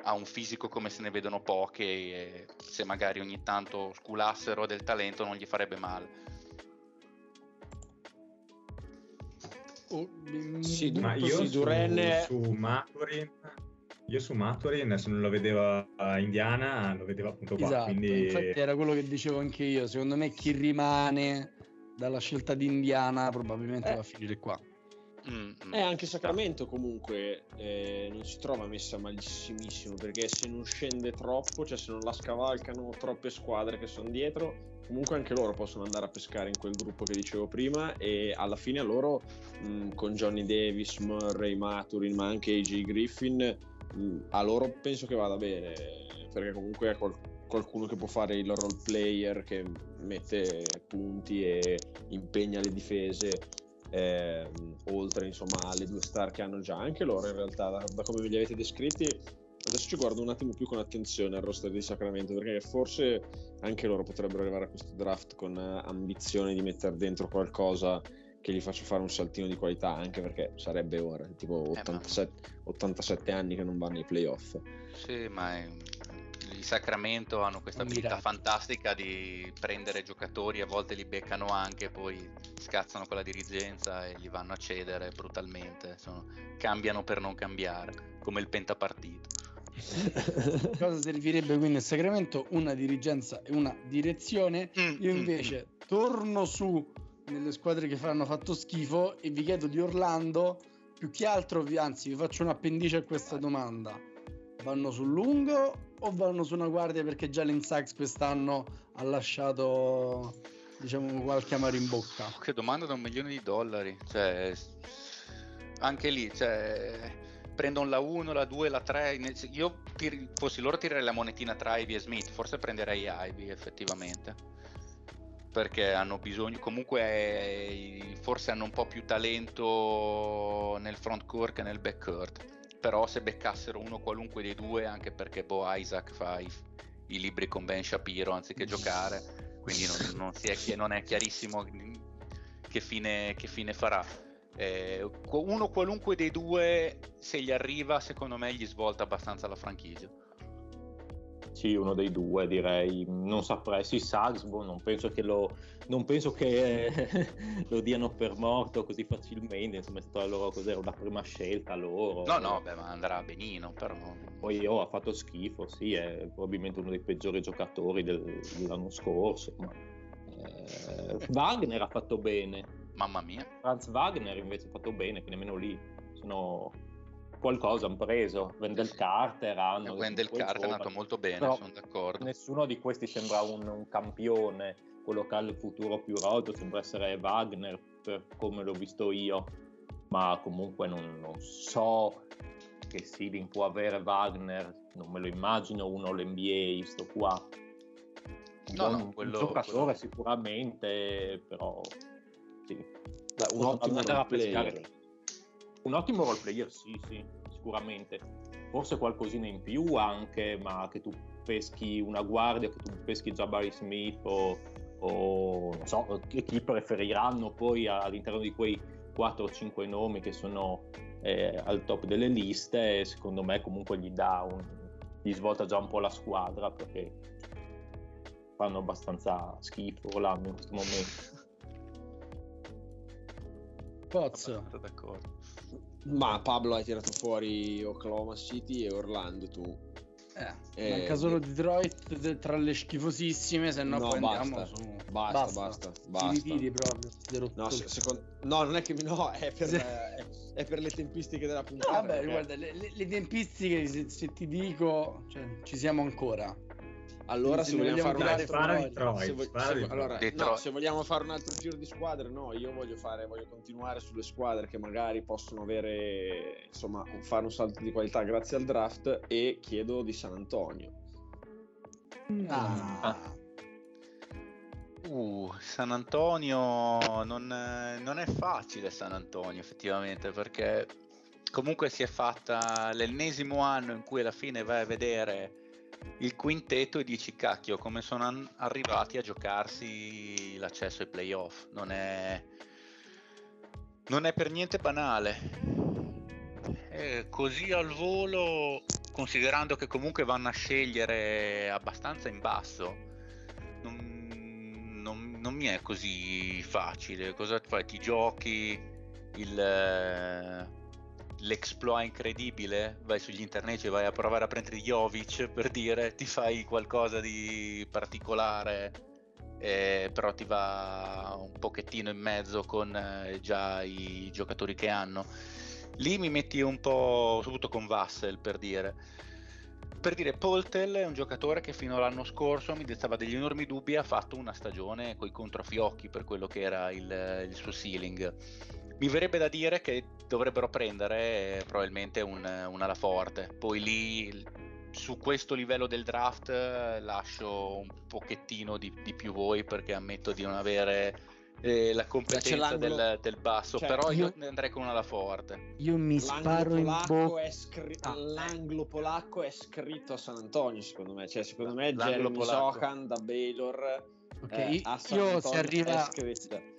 ha un fisico come se ne vedono pochi e se magari ogni tanto sculassero del talento non gli farebbe male. Oh, sì, ma io su, Duren... su Maturin io su Maturin se non lo vedevo a Indiana lo vedevo appunto qua esatto, quindi... infatti era quello che dicevo anche io secondo me chi rimane dalla scelta di Indiana probabilmente eh. va a finire qua Mm, mm. Eh, anche Sacramento comunque eh, non si trova messa malissimissimo perché se non scende troppo, cioè se non la scavalcano troppe squadre che sono dietro, comunque anche loro possono andare a pescare in quel gruppo che dicevo prima e alla fine loro mh, mm, con Johnny Davis, Murray, Maturin ma anche AJ Griffin a loro penso che vada bene perché comunque è qual- qualcuno che può fare il role player che mette punti e impegna le difese eh, oltre insomma alle due star che hanno già. Anche loro in realtà da, da come ve li avete descritti adesso ci guardo un attimo più con attenzione al roster di Sacramento perché forse anche loro potrebbero arrivare a questo draft con eh, ambizione di mettere dentro qualcosa che gli faccia fare un saltino di qualità anche perché sarebbe ora tipo 87, eh, ma... 87 anni che non vanno ai playoff. Sì ma è... i Sacramento hanno questa abilità fantastica di prendere giocatori a volte li beccano anche poi scazzano con la dirigenza e gli vanno a cedere brutalmente. Sono... cambiano per non cambiare come il pentapartito. Cosa servirebbe quindi a Sacramento? Una dirigenza e una direzione. Mm, Io mm, invece mm, torno su nelle squadre che hanno fatto schifo e vi chiedo di Orlando, più che altro, anzi vi faccio un appendice a questa domanda. Vanno sul lungo o vanno su una guardia perché già Sachs quest'anno ha lasciato diciamo qualche amaro in bocca? Che domanda da un milione di dollari. Cioè, anche lì, cioè prendono la 1, la 2, la 3. Io fossi loro tirerei la monetina tra Ivy e Smith, forse prenderei Ivy effettivamente. Perché hanno bisogno, comunque eh, forse hanno un po' più talento nel front court che nel back court. Però se beccassero uno qualunque dei due, anche perché Bo Isaac fa i, i libri con Ben Shapiro anziché giocare, quindi non, non, è, non è chiarissimo che fine, che fine farà eh, uno qualunque dei due, se gli arriva, secondo me gli svolta abbastanza la franchigia. Sì, uno dei due direi. Non saprei. Sì, Salzburg non penso che lo, non penso che eh, lo diano per morto così facilmente. Insomma, è stata loro cos'era una prima scelta loro. No, no, beh, ma andrà benino, però. Poi oh, ha fatto schifo, sì, è probabilmente uno dei peggiori giocatori del, dell'anno scorso. Ma, eh, Wagner ha fatto bene Mamma mia. Franz Wagner invece ha fatto bene, che nemmeno lì sono qualcosa hanno preso. Wendell Carter hanno. Wendell Carter è andato molto bene, Però sono d'accordo. Nessuno di questi sembra un, un campione, quello che ha il futuro più rotto sembra essere Wagner, per come l'ho visto io. Ma comunque non, non so che Seeding può avere Wagner non me lo immagino uno all'NBA, sto qua. No, no, quello- un giocatore quello- sicuramente, però sì. Un Posso ottimo a pescare. Un ottimo role player, sì, sì, sicuramente. Forse qualcosina in più anche, ma che tu peschi una guardia, che tu peschi Jabari Smith o, o non so, chi chi preferiranno poi all'interno di quei 4 o 5 nomi che sono eh, al top delle liste, secondo me comunque gli dà un, gli svolta già un po' la squadra perché fanno abbastanza schifo Orlando in questo momento. Pozzo. Ma Pablo hai tirato fuori Oklahoma City e Orlando tu. Eh, Eh, manca solo de- Detroit de- tra le schifosissime, se no, No, poi basta. andiamo su. Basta, basta, Si basta. ritiri proprio. No, se- secondo- no, non è che mi no, è per, è, è per le tempistiche della puntata. Vabbè, perché- guarda, le, le- le tempistiche, se, se ti dico, cioè, ci siamo ancora. Allora, se vogliamo fare un altro. Detroit, se, vo- spara se- Detroit. allora, no, Detroit. se vogliamo fare un altro giro di squadre, no, io voglio fare, voglio continuare sulle squadre che magari possono avere, insomma, fare un salto di qualità grazie al draft e chiedo di San Antonio. Ah. Uh, San Antonio non, non è facile San Antonio effettivamente perché comunque si è fatta l'ennesimo anno in cui alla fine vai a vedere il quintetto e dici cacchio come sono arrivati a giocarsi l'accesso ai playoff non è non è per niente banale Eh, così al volo considerando che comunque vanno a scegliere abbastanza in basso non, non- non mi è così facile. Cosa fai? Ti giochi il, l'exploit incredibile? Vai sugli internet e vai a provare a prendere Jovic per dire ti fai qualcosa di particolare, eh, però ti va un pochettino in mezzo con eh, già i giocatori che hanno. Lì mi metti un po', soprattutto con Vassel per dire. Per dire, Poltel è un giocatore che fino all'anno scorso mi destava degli enormi dubbi e ha fatto una stagione coi controfiocchi per quello che era il, il suo ceiling. Mi verrebbe da dire che dovrebbero prendere eh, probabilmente un, un ala forte. Poi lì, su questo livello del draft, eh, lascio un pochettino di, di più voi perché ammetto di non avere eh, la competenza l'angolo- del, del basso. cioè, però io io- andrei con un ala forte. Io mi sparo in bocca. è scri- Ah. l'anglo polacco è scritto a San Antonio, secondo me. Cioè, secondo me Jeremy. Sohan da Baylor Ok, eh, io a San io Antonio se arriva, è scritto.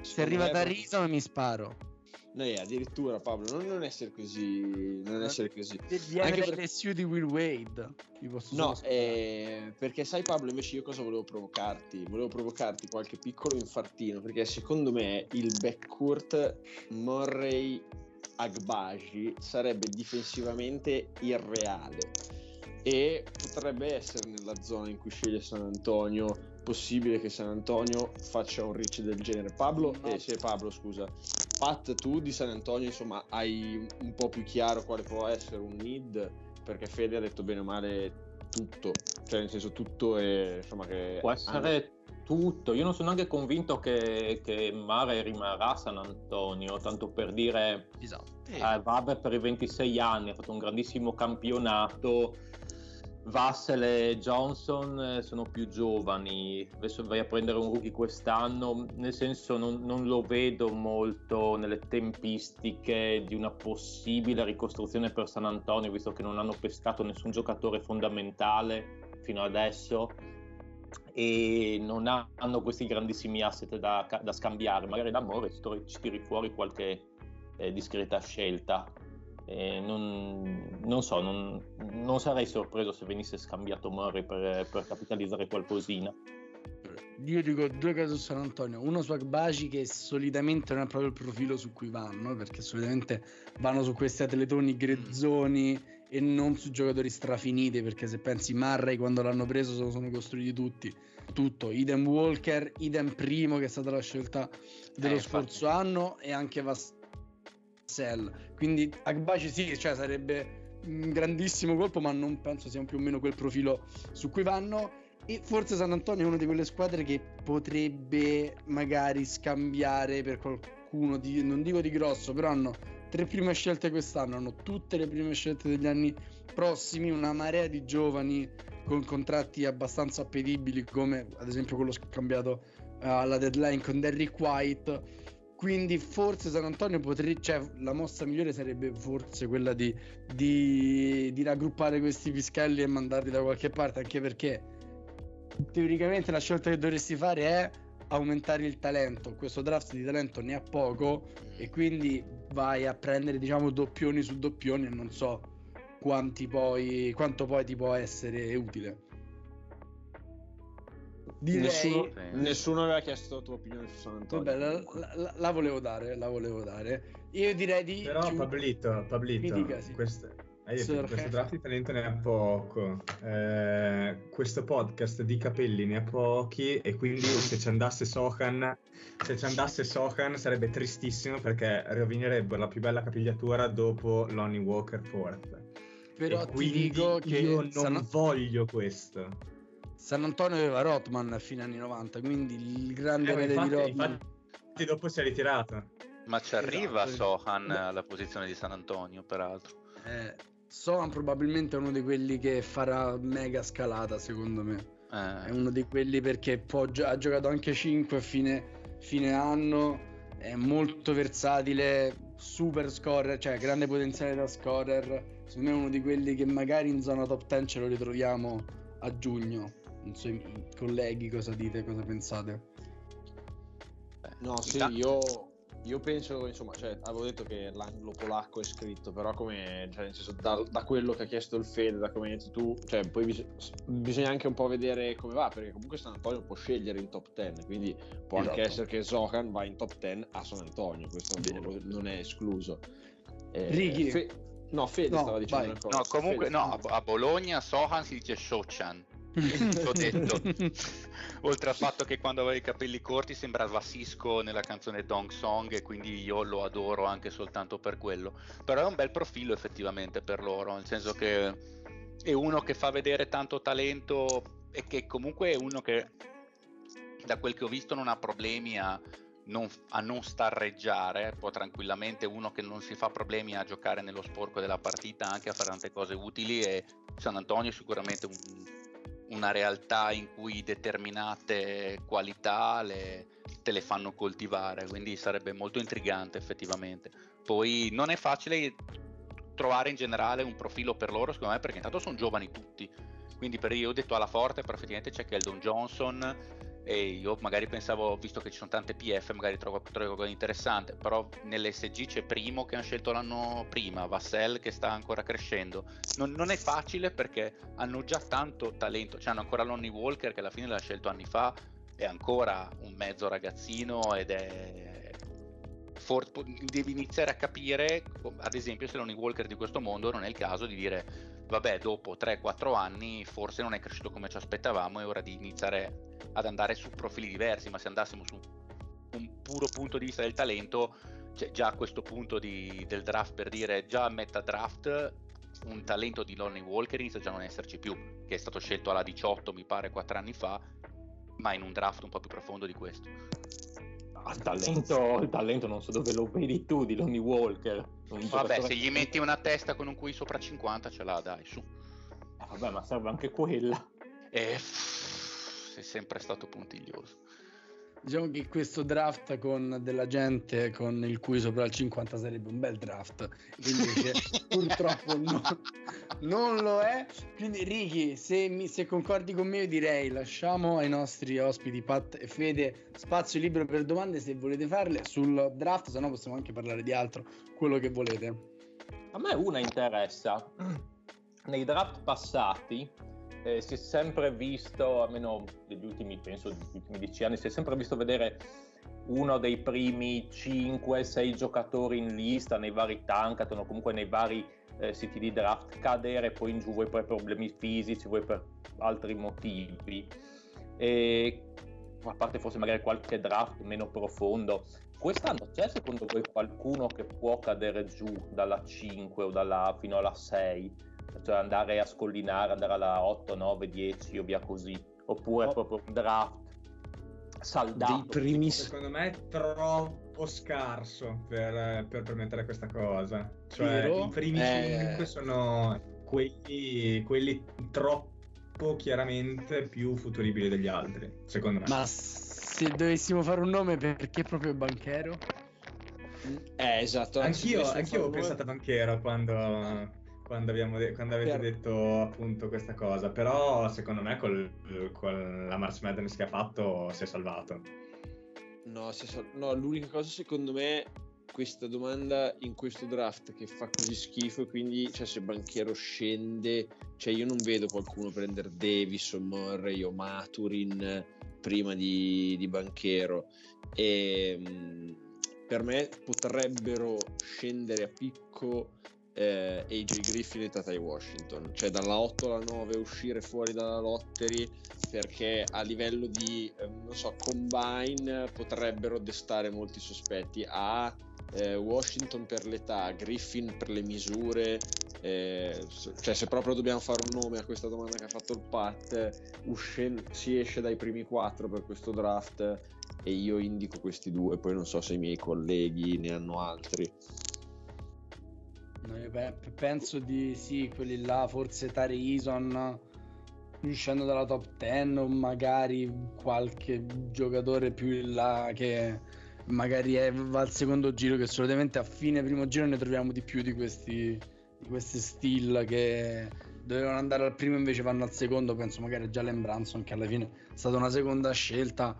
Se arriva da Risa mi sparo. No, eh, addirittura Pablo, non, non essere così. Non essere così. Viene Anche per- LSU di Will Wade. No, eh, perché sai Pablo, invece io cosa volevo provocarti? Volevo provocarti qualche piccolo infartino, perché secondo me il backcourt Murray Agbaji sarebbe difensivamente irreale e potrebbe essere nella zona in cui sceglie San Antonio possibile che San Antonio faccia un reach del genere. Pablo, No. eh, sì, Pablo, scusa. Pat, tu di San Antonio, insomma, hai un po' più chiaro quale può essere un need, perché Fede ha detto bene o male tutto, cioè nel senso tutto è, insomma, che Può essere tutto. Io non sono neanche convinto che, che Mare rimarrà a San Antonio, tanto per dire, Esatto. eh, vabbè, per i 26 anni ha fatto un grandissimo campionato. Vassel e Johnson eh, sono più giovani, adesso vai a prendere un rookie quest'anno, nel senso non, non lo vedo molto nelle tempistiche di una possibile ricostruzione per San Antonio, visto che non hanno pescato nessun giocatore fondamentale fino adesso. E non hanno questi grandissimi asset da, da scambiare, magari da ci tiri fuori qualche eh, discreta scelta. Eh, non, non so, non, non sarei sorpreso se venisse scambiato Murray per, per capitalizzare qualcosina. Io dico due cose su San Antonio. Uno su Agbaci che solitamente non è proprio il profilo su cui vanno, perché solitamente vanno su questi atletoni grezzoni e non su giocatori strafiniti, perché se pensi Murray quando l'hanno preso se lo sono costruiti tutti. Tutto, idem Walker, idem Primo che è stata la scelta dello Eh, infatti. scorso anno e anche Vassell. Quindi Agbaci sì, cioè sarebbe un grandissimo colpo, ma non penso sia più o meno quel profilo su cui vanno. E forse San Antonio è una di quelle squadre che potrebbe magari scambiare per qualcuno di, non dico di grosso, però hanno tre prime scelte quest'anno, hanno tutte le prime scelte degli anni prossimi, una marea di giovani con contratti abbastanza appetibili, come ad esempio quello scambiato uh, alla deadline con Derrick White. Quindi forse San Antonio potrebbe, cioè la mossa migliore sarebbe forse quella di, di, di raggruppare questi pischelli e mandarli da qualche parte, anche perché teoricamente la scelta che dovresti fare è aumentare il talento. Questo draft di talento ne ha poco e quindi vai a prendere diciamo doppioni su doppioni e non so quanti poi, quanto poi ti può essere utile. Direi... Nessuno, nessuno, aveva chiesto la tua opinione su San Antonio. Vabbè, la, la, la, volevo dare, la volevo dare. Io direi di... Però chiud... Pablito, Pablito, dica, sì. detto, questo draft di talento ne ha poco. Eh, questo podcast di capelli ne ha pochi e quindi se ci andasse Sohan, se ci andasse Sohan sarebbe tristissimo perché rovinerebbe la più bella capigliatura dopo Lonnie Walker Fourth. Però e ti dico che io non San... voglio questo. San Antonio aveva Rotman a fine anni 90, quindi il grande eh, infatti, di Rotman. Infatti dopo si è ritirato. Ma ci arriva esatto. Sohan alla posizione di San Antonio, peraltro. Eh, Sohan probabilmente è uno di quelli che farà mega scalata, secondo me. Eh. È uno di quelli perché può, ha giocato anche 5 a fine, fine anno, è molto versatile, super scorer, cioè grande potenziale da scorer. Secondo me è uno di quelli che magari in zona top 10 ce lo ritroviamo a giugno non so i colleghi cosa dite, cosa pensate. No, sì, io, io penso, insomma, cioè, avevo detto che l'angolo polacco è scritto, però come, cioè, nel senso, da, da, quello che ha chiesto il Fede, da come hai detto tu, cioè, poi bis- bisogna anche un po' vedere come va, perché comunque San Antonio può scegliere in top 10, quindi può esatto. anche essere che Zohan va in top 10 a San Antonio, questo non, non è escluso. Eh, Righi. Fe- no, Fede no, stava dicendo No, comunque, Fede, no, a Bologna Sohan si dice Shochan ho detto. Oltre al fatto che quando aveva i capelli corti sembrava Cisco nella canzone Dong Song e quindi io lo adoro anche soltanto per quello. Però è un bel profilo effettivamente per loro, nel senso che è uno che fa vedere tanto talento e che comunque è uno che da quel che ho visto non ha problemi a non, a non starreggiare, può tranquillamente uno che non si fa problemi a giocare nello sporco della partita, anche a fare tante cose utili e San Antonio è sicuramente un, una realtà in cui determinate qualità le, te le fanno coltivare, quindi sarebbe molto intrigante effettivamente. Poi non è facile trovare in generale un profilo per loro, secondo me, perché intanto sono giovani tutti. Quindi per io ho detto alla forte, però c'è Keldon Johnson, e io magari pensavo, visto che ci sono tante PF, magari trovo, trovo qualcosa di interessante, però nell'SG c'è Primo che hanno scelto l'anno prima, Vassell che sta ancora crescendo. Non, non, è facile perché hanno già tanto talento, cioè hanno ancora Lonnie Walker che alla fine l'ha scelto anni fa, è ancora un mezzo ragazzino ed è... For... devi iniziare a capire, ad esempio, se Lonnie Walker di questo mondo non è il caso di dire vabbè, dopo 3-4 anni forse non è cresciuto come ci aspettavamo, è ora di iniziare ad andare su profili diversi, ma se andassimo su un puro punto di vista del talento, cioè già a questo punto di, del draft per dire già a metà draft un talento di Lonnie Walker inizia già a non esserci più, che è stato scelto alla 18 mi pare 4 anni fa, ma in un draft un po' più profondo di questo. Ah, il, talento, il talento non so dove lo vedi tu di Lonnie Walker. Vabbè, se gli metti una testa con un QI sopra 50 ce l'ha, dai, su. Eh, vabbè, ma serve anche quella. Eh, sei sempre stato puntiglioso. Diciamo che questo draft con della gente con il cui sopra il 50 sarebbe un bel draft, invece purtroppo no, non lo è. Quindi Ricky, se, mi, se concordi con me io direi lasciamo ai nostri ospiti Pat e Fede spazio libero per domande se volete farle sul draft, se no possiamo anche parlare di altro, quello che volete. A me una interessa. Nei draft passati eh, si è sempre visto, almeno negli ultimi, penso, negli ultimi dieci anni, si è sempre visto vedere uno dei primi 5-6 giocatori in lista nei vari tankathon o comunque nei vari eh, siti di draft cadere poi in giù vuoi per problemi fisici, vuoi per altri motivi. E, a parte forse magari qualche draft meno profondo, quest'anno c'è secondo voi qualcuno che può cadere giù dalla 5 o dalla, fino alla 6? Cioè andare a scollinare, andare alla 8, 9, 10 o via così, oppure oh. proprio un draft saldato. Primis... Secondo me è troppo scarso per, per permettere questa cosa. Cioè, Vero? i primi eh... 5 sono quelli, quelli troppo chiaramente più futuribili degli altri, secondo me. Ma se dovessimo fare un nome, perché proprio banchero? Eh, esatto. Anch'io, anch'io ho pensato a banchero quando, quando, abbiamo de- quando avete Per- detto appunto questa cosa, però secondo me col, con la March Madness che ha fatto si è salvato. No, se so- no, l'unica cosa secondo me questa domanda in questo draft che fa così schifo e quindi cioè, se Banchero scende, cioè io non vedo qualcuno prendere Davis o Murray o Maturin prima di, di Banchero e mh, per me potrebbero scendere a picco eh, AJ Griffin e Tatai Washington, cioè dalla 8 alla 9 uscire fuori dalla lottery perché a livello di eh, non so combine potrebbero destare molti sospetti a eh, Washington per l'età Griffin per le misure eh, cioè se proprio dobbiamo fare un nome a questa domanda che ha fatto il Pat usce- si esce dai primi quattro per questo draft e io indico questi due poi non so se i miei colleghi ne hanno altri penso di sì, quelli là, forse Tari Eason uscendo dalla top 10 o magari qualche giocatore più in là che magari è- va al secondo giro che solitamente a fine primo giro ne troviamo di più di questi di questi still che dovevano andare al primo invece vanno al secondo. Penso magari a Jalen Branson che alla fine è stata una seconda scelta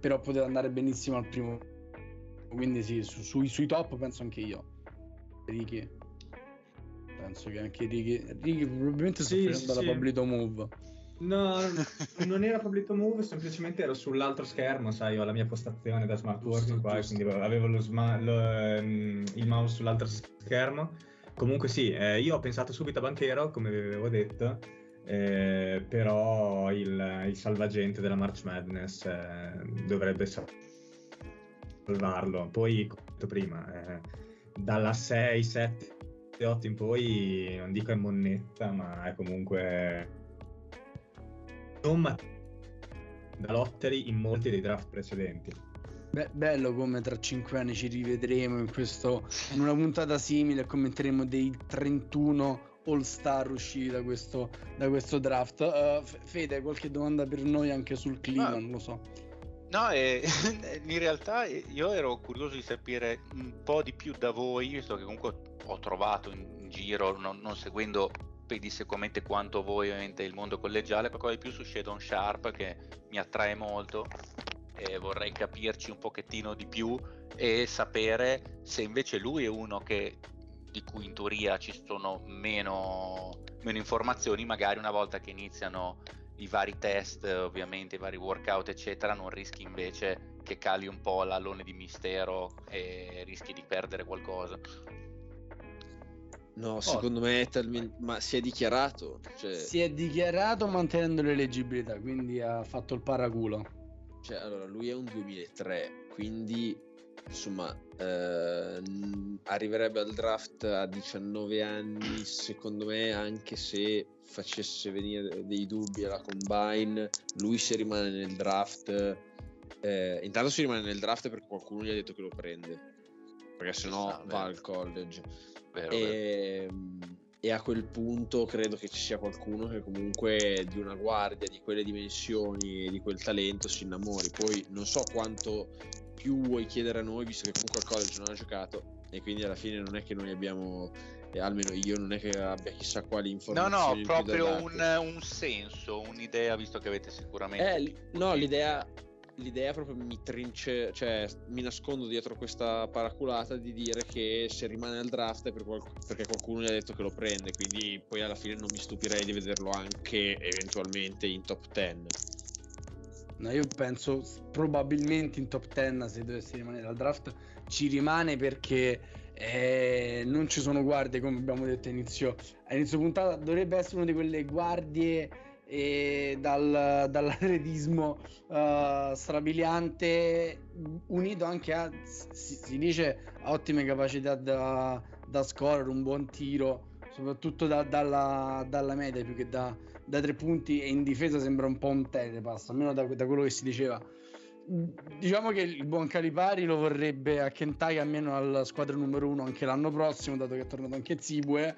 però poteva andare benissimo al primo. Quindi sì su- sui, sui top penso anche io. Ricky penso che anche Ricky Ricky probabilmente sta Sì, facendo sì, la sì. Pablito Move No, non era Pablito Move, semplicemente ero sull'altro schermo, sai, ho la mia postazione da smart working qua, quindi avevo lo sma- lo, ehm, il mouse sull'altro schermo. Comunque sì, eh, io ho pensato subito a Banchero, come vi avevo detto, eh, però il, il salvagente della March Madness eh, dovrebbe salvarlo. Poi, come ho detto prima, eh, dalla 6, 7, 8 in poi, non dico è monnetta, ma è comunque non ma- da lottery in molti dei draft precedenti. Be- bello come tra 5 anni ci rivedremo in, questo, in una puntata simile e commenteremo dei 31 all star usciti da questo, da questo draft. Uh, Fede, qualche domanda per noi anche sul clima? Ah. Non lo so. No, e, in realtà io ero curioso di sapere un po' di più da voi, visto che comunque ho trovato in, giro, non, non seguendo pedissequamente quanto voi ovviamente il mondo collegiale, qualcosa di più su Shadon Sharp che mi attrae molto e vorrei capirci un pochettino di più e sapere se invece lui è uno che di cui in teoria ci sono meno, meno informazioni, magari una volta che iniziano i vari test, ovviamente, i vari workout, eccetera, non rischi invece che cali un po' l'allone di mistero e rischi di perdere qualcosa. no secondo me è talmente ma si è dichiarato cioè, Si è dichiarato mantenendo l'eleggibilità, quindi ha fatto il paraculo. Cioè, allora, lui è un 2003, quindi insomma eh, arriverebbe al draft a 19 anni, secondo me, anche se facesse venire dei dubbi alla combine, lui se rimane nel draft, eh, intanto si rimane nel draft perché qualcuno gli ha detto che lo prende, perché sennò sta, va vero. al college. Vero, vero. E, e a quel punto credo che ci sia qualcuno che comunque di una guardia di quelle dimensioni e di quel talento si innamori. Poi non so quanto più vuoi chiedere a noi, visto che comunque al college non ha giocato, e quindi alla fine non è che noi abbiamo, eh, almeno io, non è che abbia chissà quali No, informazioni. no, da proprio un, un senso, un'idea, visto che avete sicuramente... Eh, li- no, l'idea, l'idea proprio mi trince, cioè mi nascondo dietro questa paraculata di dire che se rimane al draft è per qual- perché qualcuno gli ha detto che lo prende, quindi poi alla fine non mi stupirei di vederlo anche eventualmente in top 10. No, io penso probabilmente in top 10 se dovesse rimanere al draft ci rimane perché eh, non ci sono guardie come abbiamo detto a inizio, a inizio puntata dovrebbe essere una di quelle guardie eh, dal, dall'atletismo eh, strabiliante unito anche a si, si dice ottime capacità da, da scorer un buon tiro soprattutto da- dalla, dalla media più che da, da tre punti e in difesa sembra un po' un telepass, almeno da, da quello che si diceva. Diciamo che il buon Calipari lo vorrebbe a Kentucky almeno alla squadra numero uno anche l'anno prossimo, dato che è tornato anche Zibue.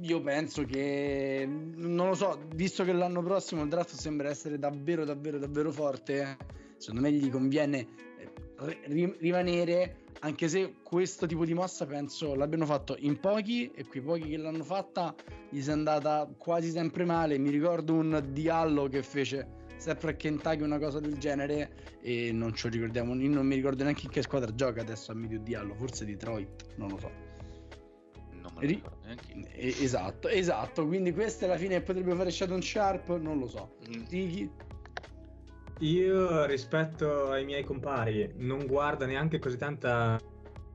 io penso che non lo so, visto che l'anno prossimo il draft sembra essere davvero davvero davvero forte, secondo me gli conviene eh, ri- rimanere anche se questo tipo di mossa penso l'abbiano fatto in pochi e quei pochi che l'hanno fatta gli si è andata quasi sempre male. Mi ricordo un Diallo che fece sempre a Kentucky una cosa del genere e non ci ricordiamo, non mi ricordo neanche in che squadra gioca adesso a medio Diallo, forse Detroit, non lo so. Non me lo ricordo neanche. Esatto, esatto, quindi questa è la fine che potrebbe fare Shadow Sharp, non lo so. Mm. Tiki? Io rispetto ai miei compari non guardo neanche così tanta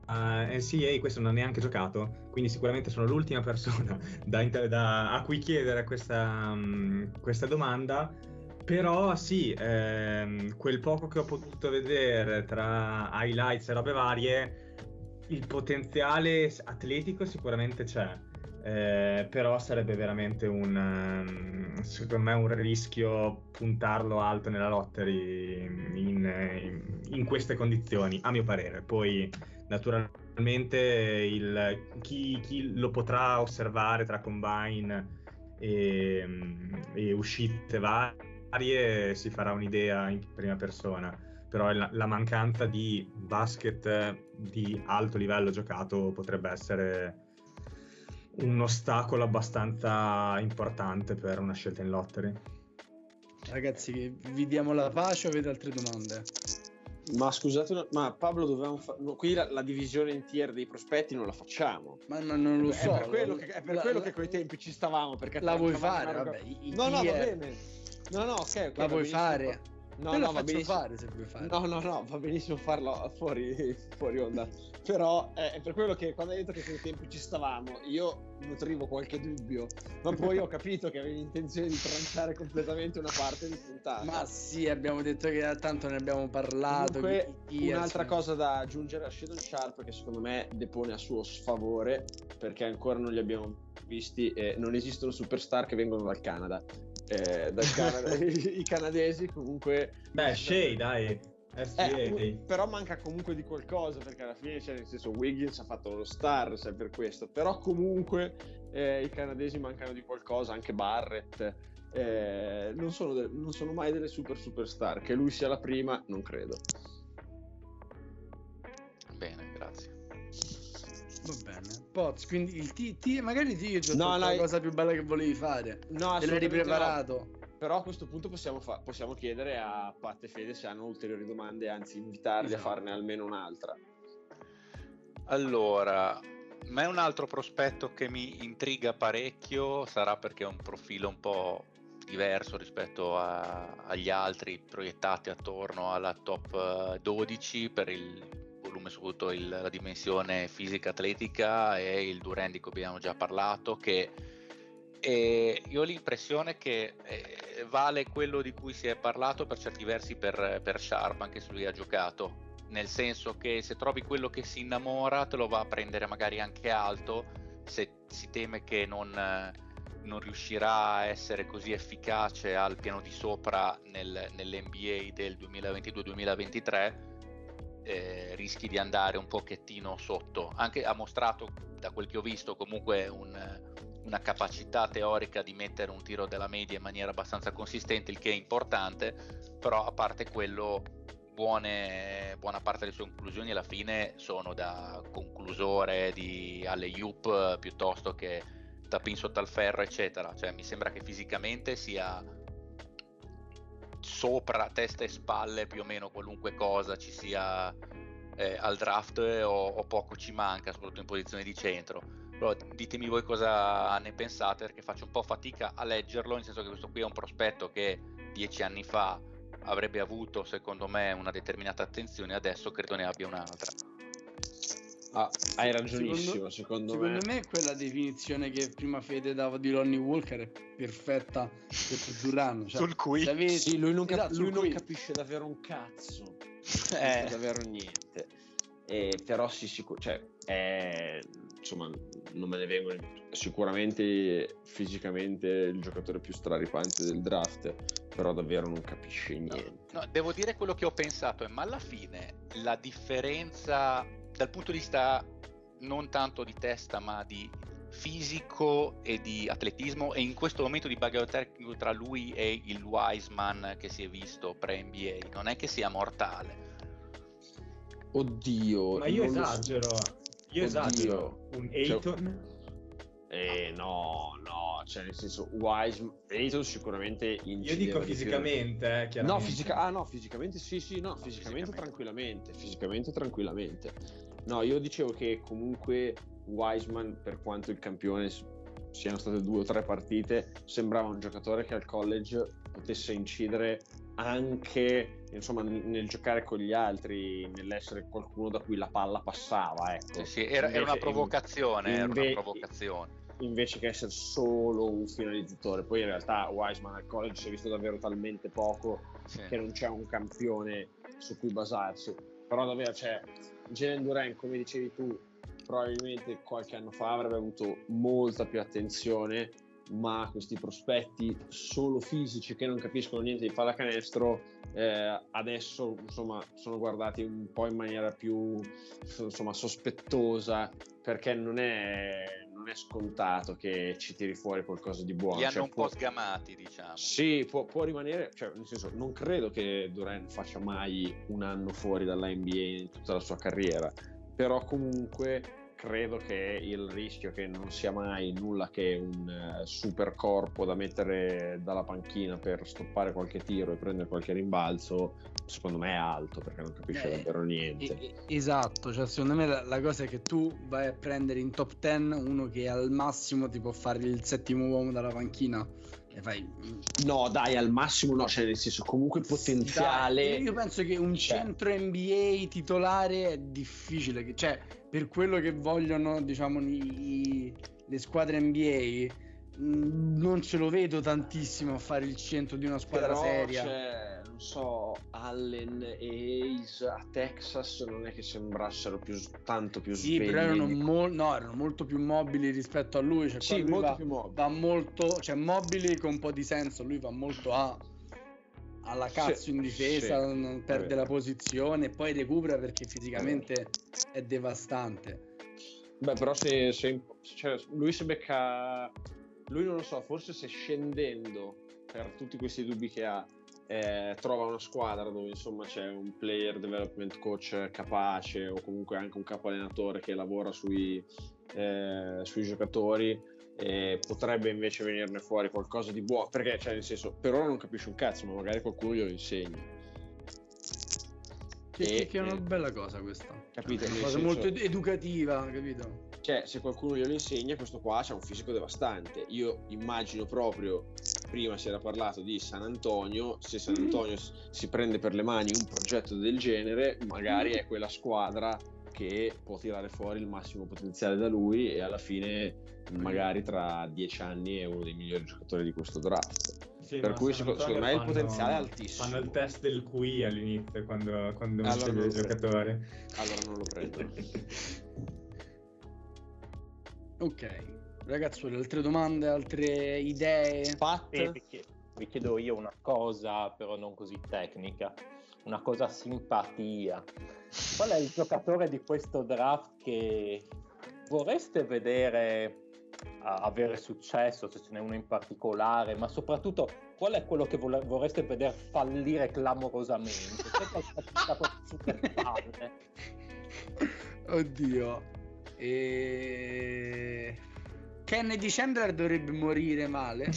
uh, NCA, questo non ha neanche giocato, quindi sicuramente sono l'ultima persona da, da, a cui chiedere questa, um, questa domanda. Però sì, ehm, quel poco che ho potuto vedere tra highlights e robe varie, il potenziale atletico sicuramente c'è. Eh, però sarebbe veramente un um, secondo me un rischio puntarlo alto nella lottery in, in, queste condizioni a mio parere poi naturalmente il, chi, chi, lo potrà osservare tra combine e, e uscite varie si farà un'idea in prima persona però la, la mancanza di basket di alto livello giocato potrebbe essere un ostacolo abbastanza importante per una scelta in lottery. Ragazzi, vi diamo la pace o avete altre domande? Ma scusate, ma Pablo dovevamo fare. No, qui la, la, divisione in tier dei prospetti non la facciamo. Ma no, non lo è so. È per quello, che, è per la, quello la, che coi tempi ci stavamo. Perché la vuoi fare? Vabbè, i, no, no, va bene. No, no, ok, ok. La vuoi fare? No, Te no, va benissimo. fare se vuoi fare. No, no, no, va benissimo farlo fuori, fuori onda. Però eh, è per quello che quando hai detto che quei tempi ci stavamo, io nutrivo qualche dubbio, ma poi ho capito che avevi intenzione di tranciare completamente una parte di puntata. Ma sì, abbiamo detto che tanto ne abbiamo parlato. Comunque, un'altra cosa da aggiungere a Shadow Sharp che secondo me depone a suo sfavore, perché ancora non li abbiamo visti e non esistono superstar che vengono dal Canada eh, dal Canada, i, i, canadesi comunque beh Shea dai eh, però manca comunque di qualcosa perché alla fine cioè, nel senso Wiggins ha fatto lo star se per questo. Però comunque eh, i canadesi mancano di qualcosa anche Barrett. Eh, non sono, de- non, sono mai delle super superstar che lui sia la prima non credo. Bene grazie. Va bene. Poz, quindi il TT, magari ti io no, no, la cosa più bella che volevi fare. No, te l'hai ripreparato. No. Però a questo punto possiamo, fa- possiamo, chiedere a Pat e Fede se hanno ulteriori domande, anzi invitarli esatto. a farne almeno un'altra. Allora, a me un altro prospetto che mi intriga parecchio sarà perché è un profilo un po' diverso rispetto a, agli altri proiettati attorno alla top 12 eh, per il volume soprattutto il, la dimensione fisica atletica e il Duran di cui abbiamo già parlato che eh, io ho l'impressione che eh, vale quello di cui si è parlato per certi versi per, per Sharp anche se lui ha giocato. Nel senso che se trovi quello che si innamora te lo va a prendere magari anche alto se si teme che non, non riuscirà a essere così efficace al piano di sopra nel, nell'NBA del 2022-2023 eh, rischi di andare un pochettino sotto. Anche ha mostrato, da quel che ho visto, comunque un, una capacità teorica di mettere un tiro della media in maniera abbastanza consistente, il che è importante, però a parte quello, buone, buona parte delle sue conclusioni alla fine sono da conclusore di alle Yup piuttosto che da pin sotto al ferro, eccetera. Cioè, mi sembra che fisicamente sia sopra testa e spalle più o meno qualunque cosa ci sia eh, al draft o, o, poco ci manca, soprattutto in posizione di centro. Però ditemi voi cosa ne pensate perché faccio un po' fatica a leggerlo, nel senso che questo qui è un prospetto che dieci anni fa avrebbe avuto secondo me una determinata attenzione, adesso credo ne abbia un'altra. Ah, hai ragionissimo, secondo, secondo, secondo me. me. quella definizione che prima Fede dava di Lonnie Walker è perfetta per Duran. Cioè, sul cui avessi... sì, lui, non, cap- esatto, lui non capisce davvero un cazzo, eh. davvero niente. Eh, però sì, sicur- cioè, è, insomma, non me ne vengono sicuramente fisicamente il giocatore più straripante del draft, però davvero non capisce niente. No, no, devo dire quello che ho pensato, è, ma alla fine la differenza dal punto di vista non tanto di testa ma di fisico e di atletismo e in questo momento di bagarre tecnico tra lui e il Wiseman che si è visto pre-NBA non è che sia mortale. Oddio. Ma io so. esagero. Io Oddio. esagero. Un Cioè- Ayton. Eh, no, no, cioè nel senso, Wise, Ayton sicuramente Io dico fisicamente, eh, No, fisica- ah, no, fisicamente sì, sì, no, fisicamente, fisicamente. tranquillamente, fisicamente tranquillamente. No, io dicevo che comunque Wiseman, per quanto il campione siano state due o tre partite, sembrava un giocatore che al college potesse incidere anche insomma, nel giocare con gli altri, nell'essere qualcuno da cui la palla passava. Ecco. Sì, sì, era, era una Invece- provocazione, era una inve- provocazione. invece che essere solo un finalizzatore. Poi in realtà Wiseman al college si è visto davvero talmente poco Sì. che non c'è un campione su cui basarsi. Però davvero c'è Jalen Duran, come dicevi tu, probabilmente qualche anno fa avrebbe avuto molta più attenzione, ma questi prospetti solo fisici che non capiscono niente di pallacanestro eh, adesso insomma sono guardati un po' in maniera più insomma sospettosa perché non è, non è scontato che ci tiri fuori qualcosa di buono. Li hanno Cioè, un può- po' sgamati, diciamo. sì, può, può rimanere, cioè, nel senso, non credo che Duran faccia mai un anno fuori dalla NBA in tutta la sua carriera, però comunque credo che il rischio che non sia mai nulla che un eh, super corpo da mettere dalla panchina per stoppare qualche tiro e prendere qualche rimbalzo, secondo me è alto perché non capisce davvero niente. E- e- esatto, cioè secondo me la, la cosa è che tu vai a prendere in top 10 uno che al massimo ti può fare il settimo uomo dalla panchina No, dai, al massimo no, cioè nel senso comunque potenziale. Dai, io penso che un Cioè. centro NBA titolare è difficile, che- cioè per quello che vogliono diciamo i- le squadre NBA mh, non ce lo vedo tantissimo a fare il centro di una squadra Però seria. c'è, non so, Allen e Hayes a Texas non è che sembrassero più, tanto più Sì, svegli. però erano, mol- no, erano molto più mobili rispetto a lui. Cioè, Sì, lui molto va, più mobili. va molto, cioè mobili con un po' di senso. Lui va molto a, alla cazzo Sì, in difesa, sì, non perde la posizione poi recupera perché fisicamente è devastante. Beh, però se, se- cioè, lui si becca... Lui non lo so, forse se scendendo per tutti questi dubbi che ha, eh, trova una squadra dove insomma c'è un player development coach capace o comunque anche un capo allenatore che lavora sui, eh, sui giocatori, eh, potrebbe invece venirne fuori qualcosa di buono. Perché, cioè, nel senso, per ora non capisce un cazzo, ma magari qualcuno glielo insegna. Che, E- che- è una e- bella cosa questa. Capito? Una cosa senso- molto ed- educativa, capito? Cioè, se qualcuno glielo insegna, questo qua ha un fisico devastante. Io immagino proprio, prima si era parlato di San Antonio, se San Antonio si prende per le mani un progetto del genere, magari è quella squadra che può tirare fuori il massimo potenziale da lui e alla fine, magari tra dieci anni, è uno dei migliori giocatori di questo draft. Sì, Per cui San secondo- Antonio secondo me il fanno- potenziale è altissimo. Fanno il test del QI all'inizio quando, quando Allora il giocatore. Allora non lo prendo. Ok. Ragazzuoli, altre domande, altre idee? Pat, E vi chie- vi chiedo io una cosa, però non così tecnica, una cosa simpatia. Qual è il giocatore di questo draft che vorreste vedere avere successo, se ce n'è uno in particolare, ma soprattutto qual è quello che vole- vorreste vedere fallire clamorosamente? C'è qualcosa che proprio super palle? Oddio. E... Kennedy Chandler dovrebbe morire male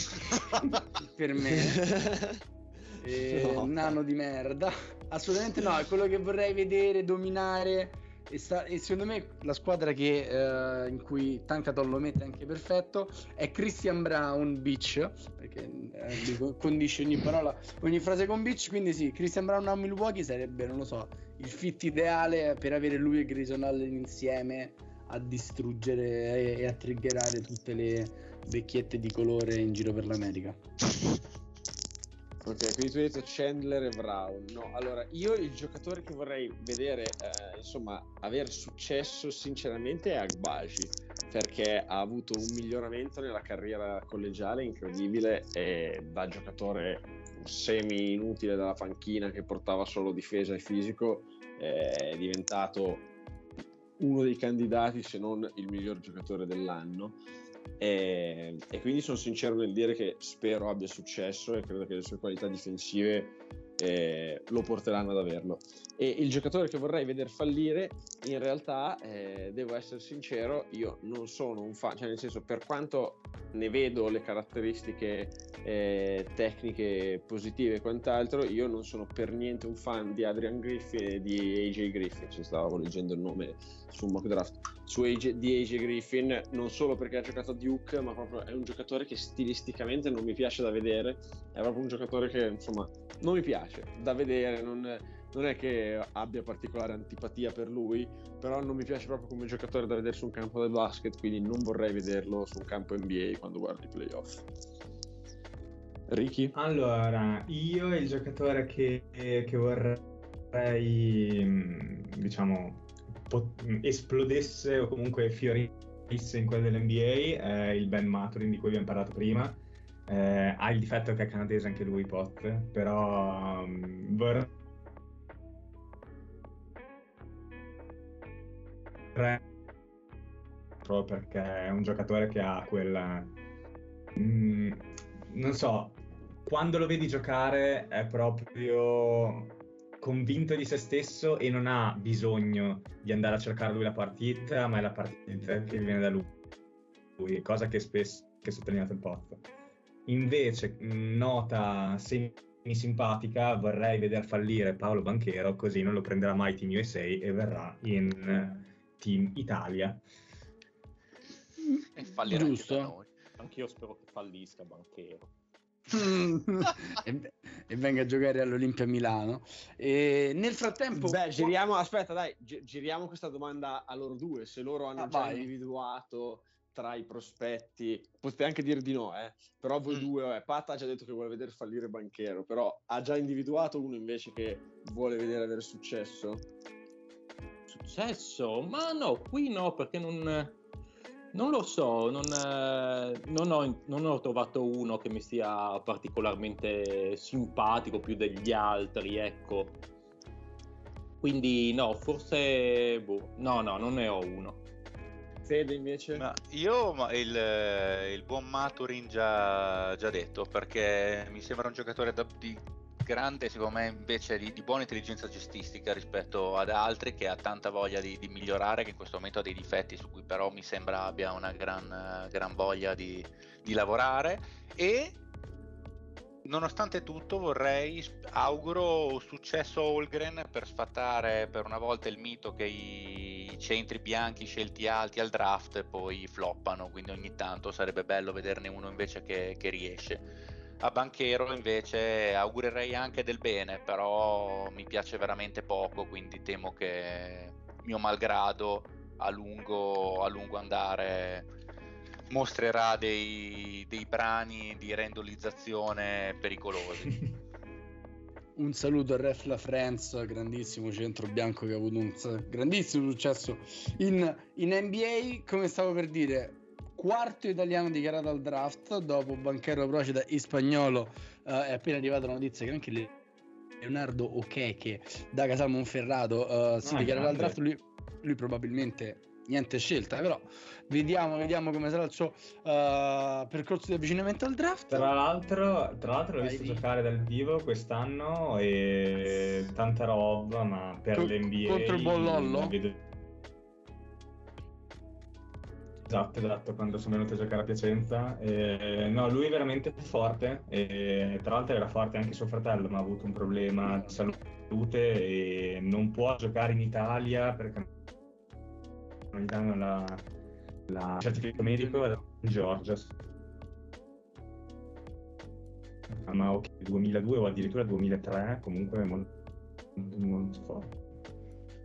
per me. E... No. Nano di merda. Assolutamente no, è quello che vorrei vedere dominare. E, sta- e secondo me la squadra che, eh, in cui Tankaton lo mette anche perfetto è Christian Brown Beach perché eh, condisce ogni parola ogni frase con Beach quindi sì Christian Brown a Milwaukee sarebbe non lo so il fit ideale per avere lui e Grayson Allen insieme a distruggere e, a triggerare tutte le vecchiette di colore in giro per l'America. Ok, quindi tu hai detto Chandler e Brown. No, allora io il giocatore che vorrei vedere, eh, insomma, avere successo sinceramente è Agbaji, perché ha avuto un miglioramento nella carriera collegiale incredibile e da giocatore semi inutile dalla panchina che portava solo difesa e fisico è diventato uno dei candidati, se non il miglior giocatore dell'anno. E, e quindi sono sincero nel dire che spero abbia successo e credo che le sue qualità difensive eh, lo porteranno ad averlo. E il giocatore che vorrei vedere fallire, in realtà, eh, devo essere sincero, io non sono un fan, cioè nel senso, per quanto ne vedo le caratteristiche eh, tecniche positive e quant'altro, io non sono per niente un fan di Adrian Griffin e di AJ Griffin, ci stavo leggendo il nome su mock draft, su AJ, di AJ Griffin, non solo perché ha giocato a Duke, ma proprio è un giocatore che stilisticamente non mi piace da vedere, è proprio un giocatore che insomma non mi piace da vedere, non, non è che abbia particolare antipatia per lui, però non mi piace proprio come giocatore da vedere su un campo del basket, quindi non vorrei vederlo su un campo NBA quando guardo i playoff. Ricky? Allora, io il giocatore che, che vorrei, mm, diciamo, pot- esplodesse o comunque fiorisse in quello dell'NBA è il Ben Maturin di cui abbiamo parlato prima. Eh, ha il difetto che è canadese anche lui, Pot, però um, vorrei perché è un giocatore che ha quella... Mm, non so, quando lo vedi giocare è proprio convinto di se stesso e non ha bisogno di andare a cercare lui la partita, ma è la partita che viene da lui, cosa che spesso che sottolineato il Pot. Invece, nota semi simpatica, vorrei vedere fallire Paolo Banchero, così non lo prenderà mai Team USA e verrà in Team Italia. E fallirà anche Giusto. da noi. Anch'io spero che fallisca Banchero. e, e venga a giocare all'Olimpia Milano. E nel frattempo, Beh, giriamo, aspetta, dai, gi- giriamo questa domanda a loro due. Se loro hanno Ah, già vai. individuato tra i prospetti, potete anche dire di no, eh. Però voi Mm. due, vabbè, Pat ha già detto che vuole vedere fallire Banchero, però ha già individuato uno invece che vuole vedere avere successo. Successo? Ma no, qui no, perché non, non lo so, non, eh, non ho, non ho trovato uno che mi sia particolarmente simpatico più degli altri, ecco. Quindi no, forse... boh, no, no, non ne ho uno. Fede invece? Ma io ma il, il buon Maturin già, già detto perché mi sembra un giocatore da- di grande, secondo me invece di, di buona intelligenza gestistica rispetto ad altri che ha tanta voglia di, di migliorare, che in questo momento ha dei difetti su cui però mi sembra abbia una gran, gran voglia di, di lavorare e nonostante tutto vorrei auguro successo a Holgren per sfatare per una volta il mito che i centri bianchi scelti alti al draft poi floppano quindi ogni tanto sarebbe bello vederne uno invece che, che riesce. A Banchero invece augurerei anche del bene però mi piace veramente poco quindi temo che mio malgrado a lungo, a lungo andare mostrerà dei, dei brani di rendolizzazione pericolosi. un saluto a Ref La France, grandissimo centro bianco che ha avuto un grandissimo successo in, in NBA. Come stavo per dire, quarto italiano dichiarato al draft dopo Banchero Procida e Spagnolo. eh, è appena arrivata la notizia che anche Le- Leonardo Ocheche da Casal Monferrato eh, si Ah, dichiarerà al draft. Lui, lui probabilmente niente scelta, però vediamo, vediamo come sarà il suo eh, percorso di avvicinamento al draft. Tra l'altro, tra l'altro l'ho Vai, visto giocare dal vivo quest'anno e tanta roba, ma per Co- l'NBA contro il buon Lollo? la vedo- Esatto, esatto, quando sono venuto a giocare a Piacenza. E, no, lui è veramente forte e tra l'altro era forte anche suo fratello, ma ha avuto un problema di salute e non può giocare in Italia perché gli danno la, la certificato medico in Georgia. Ah, ma ok, 2002 o addirittura 2003, comunque molto, molto, forte.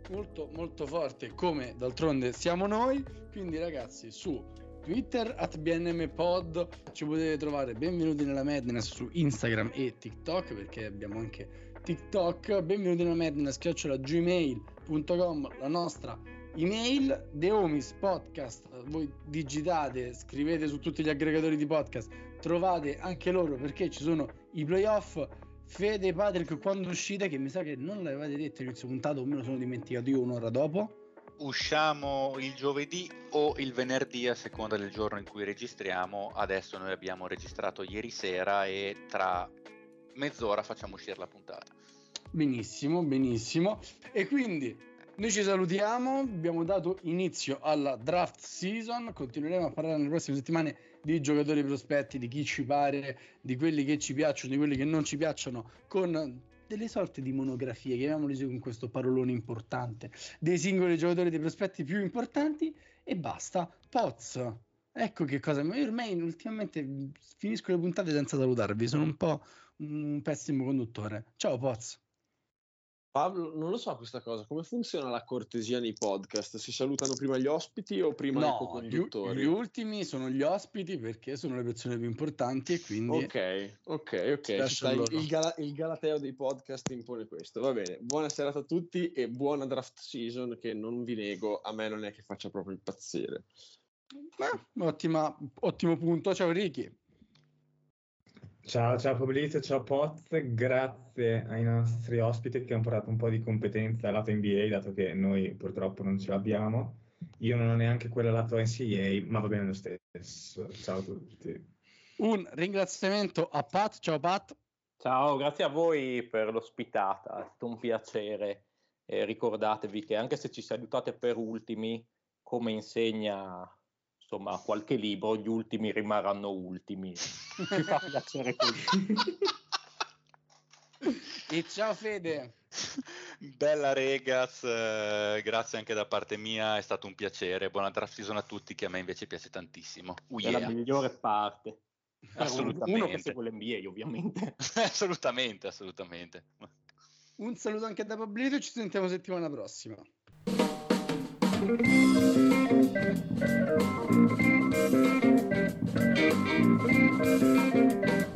molto molto forte come d'altronde siamo noi quindi ragazzi su Twitter at BNMPod ci potete trovare benvenuti nella Madness su Instagram e TikTok perché abbiamo anche TikTok benvenuti nella Madness chiocciola gmail.com la nostra email The Homies Podcast voi digitate scrivete su tutti gli aggregatori di podcast trovate anche loro perché ci sono i playoff Fede Patrick quando uscite che mi sa che non l'avevate detto inizio puntata o me lo sono dimenticato io un'ora dopo usciamo il giovedì o il venerdì a seconda del giorno in cui registriamo. Adesso noi abbiamo registrato ieri sera e tra mezz'ora facciamo uscire la puntata. Benissimo, benissimo. E quindi noi ci salutiamo, abbiamo dato inizio alla draft season, continueremo a parlare nelle prossime settimane di giocatori prospetti, di chi ci pare, di quelli che ci piacciono, di quelli che non ci piacciono, con delle sorte di monografie, chiamiamoli con questo parolone importante, dei singoli giocatori dei prospetti più importanti e basta. Poz, ecco che cosa, io ormai ultimamente finisco le puntate senza salutarvi, sono un po' un pessimo conduttore. Ciao Poz. Pablo, non lo so questa cosa, come funziona la cortesia nei podcast? Si salutano prima gli ospiti o prima no, i co-conduttori? Gli, gli, ultimi sono gli ospiti perché sono le persone più importanti e quindi... Ok, ok, ok. Stai, il, Gala, il, Galateo dei podcast impone questo. Va bene, buona serata a tutti e buona draft season che non vi nego, a me non è che faccia proprio impazzire. Beh, ottima, ottimo punto, ciao Ricky. Ciao, ciao Fabrizio, ciao Poz, grazie ai nostri ospiti che hanno portato un po' di competenza lato NBA, dato che noi purtroppo non ce l'abbiamo. Io non ho neanche quella lato NCAA, ma va bene lo stesso. Ciao a tutti. Un ringraziamento a Pat, ciao Pat. Ciao, grazie a voi per l'ospitata, è stato un piacere. E ricordatevi che anche se ci salutate per ultimi, come insegna insomma qualche libro, gli ultimi rimarranno ultimi. Mi fa piacere così. e ciao Fede. Bella Regas, eh, grazie anche da parte mia, è stato un piacere. Buona draft season a tutti che a me invece piace tantissimo. Uh, yeah. È la migliore parte. Assolutamente. Uno che segue l'NBA ovviamente. assolutamente, assolutamente. Un saluto anche da Pablito, ci sentiamo settimana prossima. Thank you.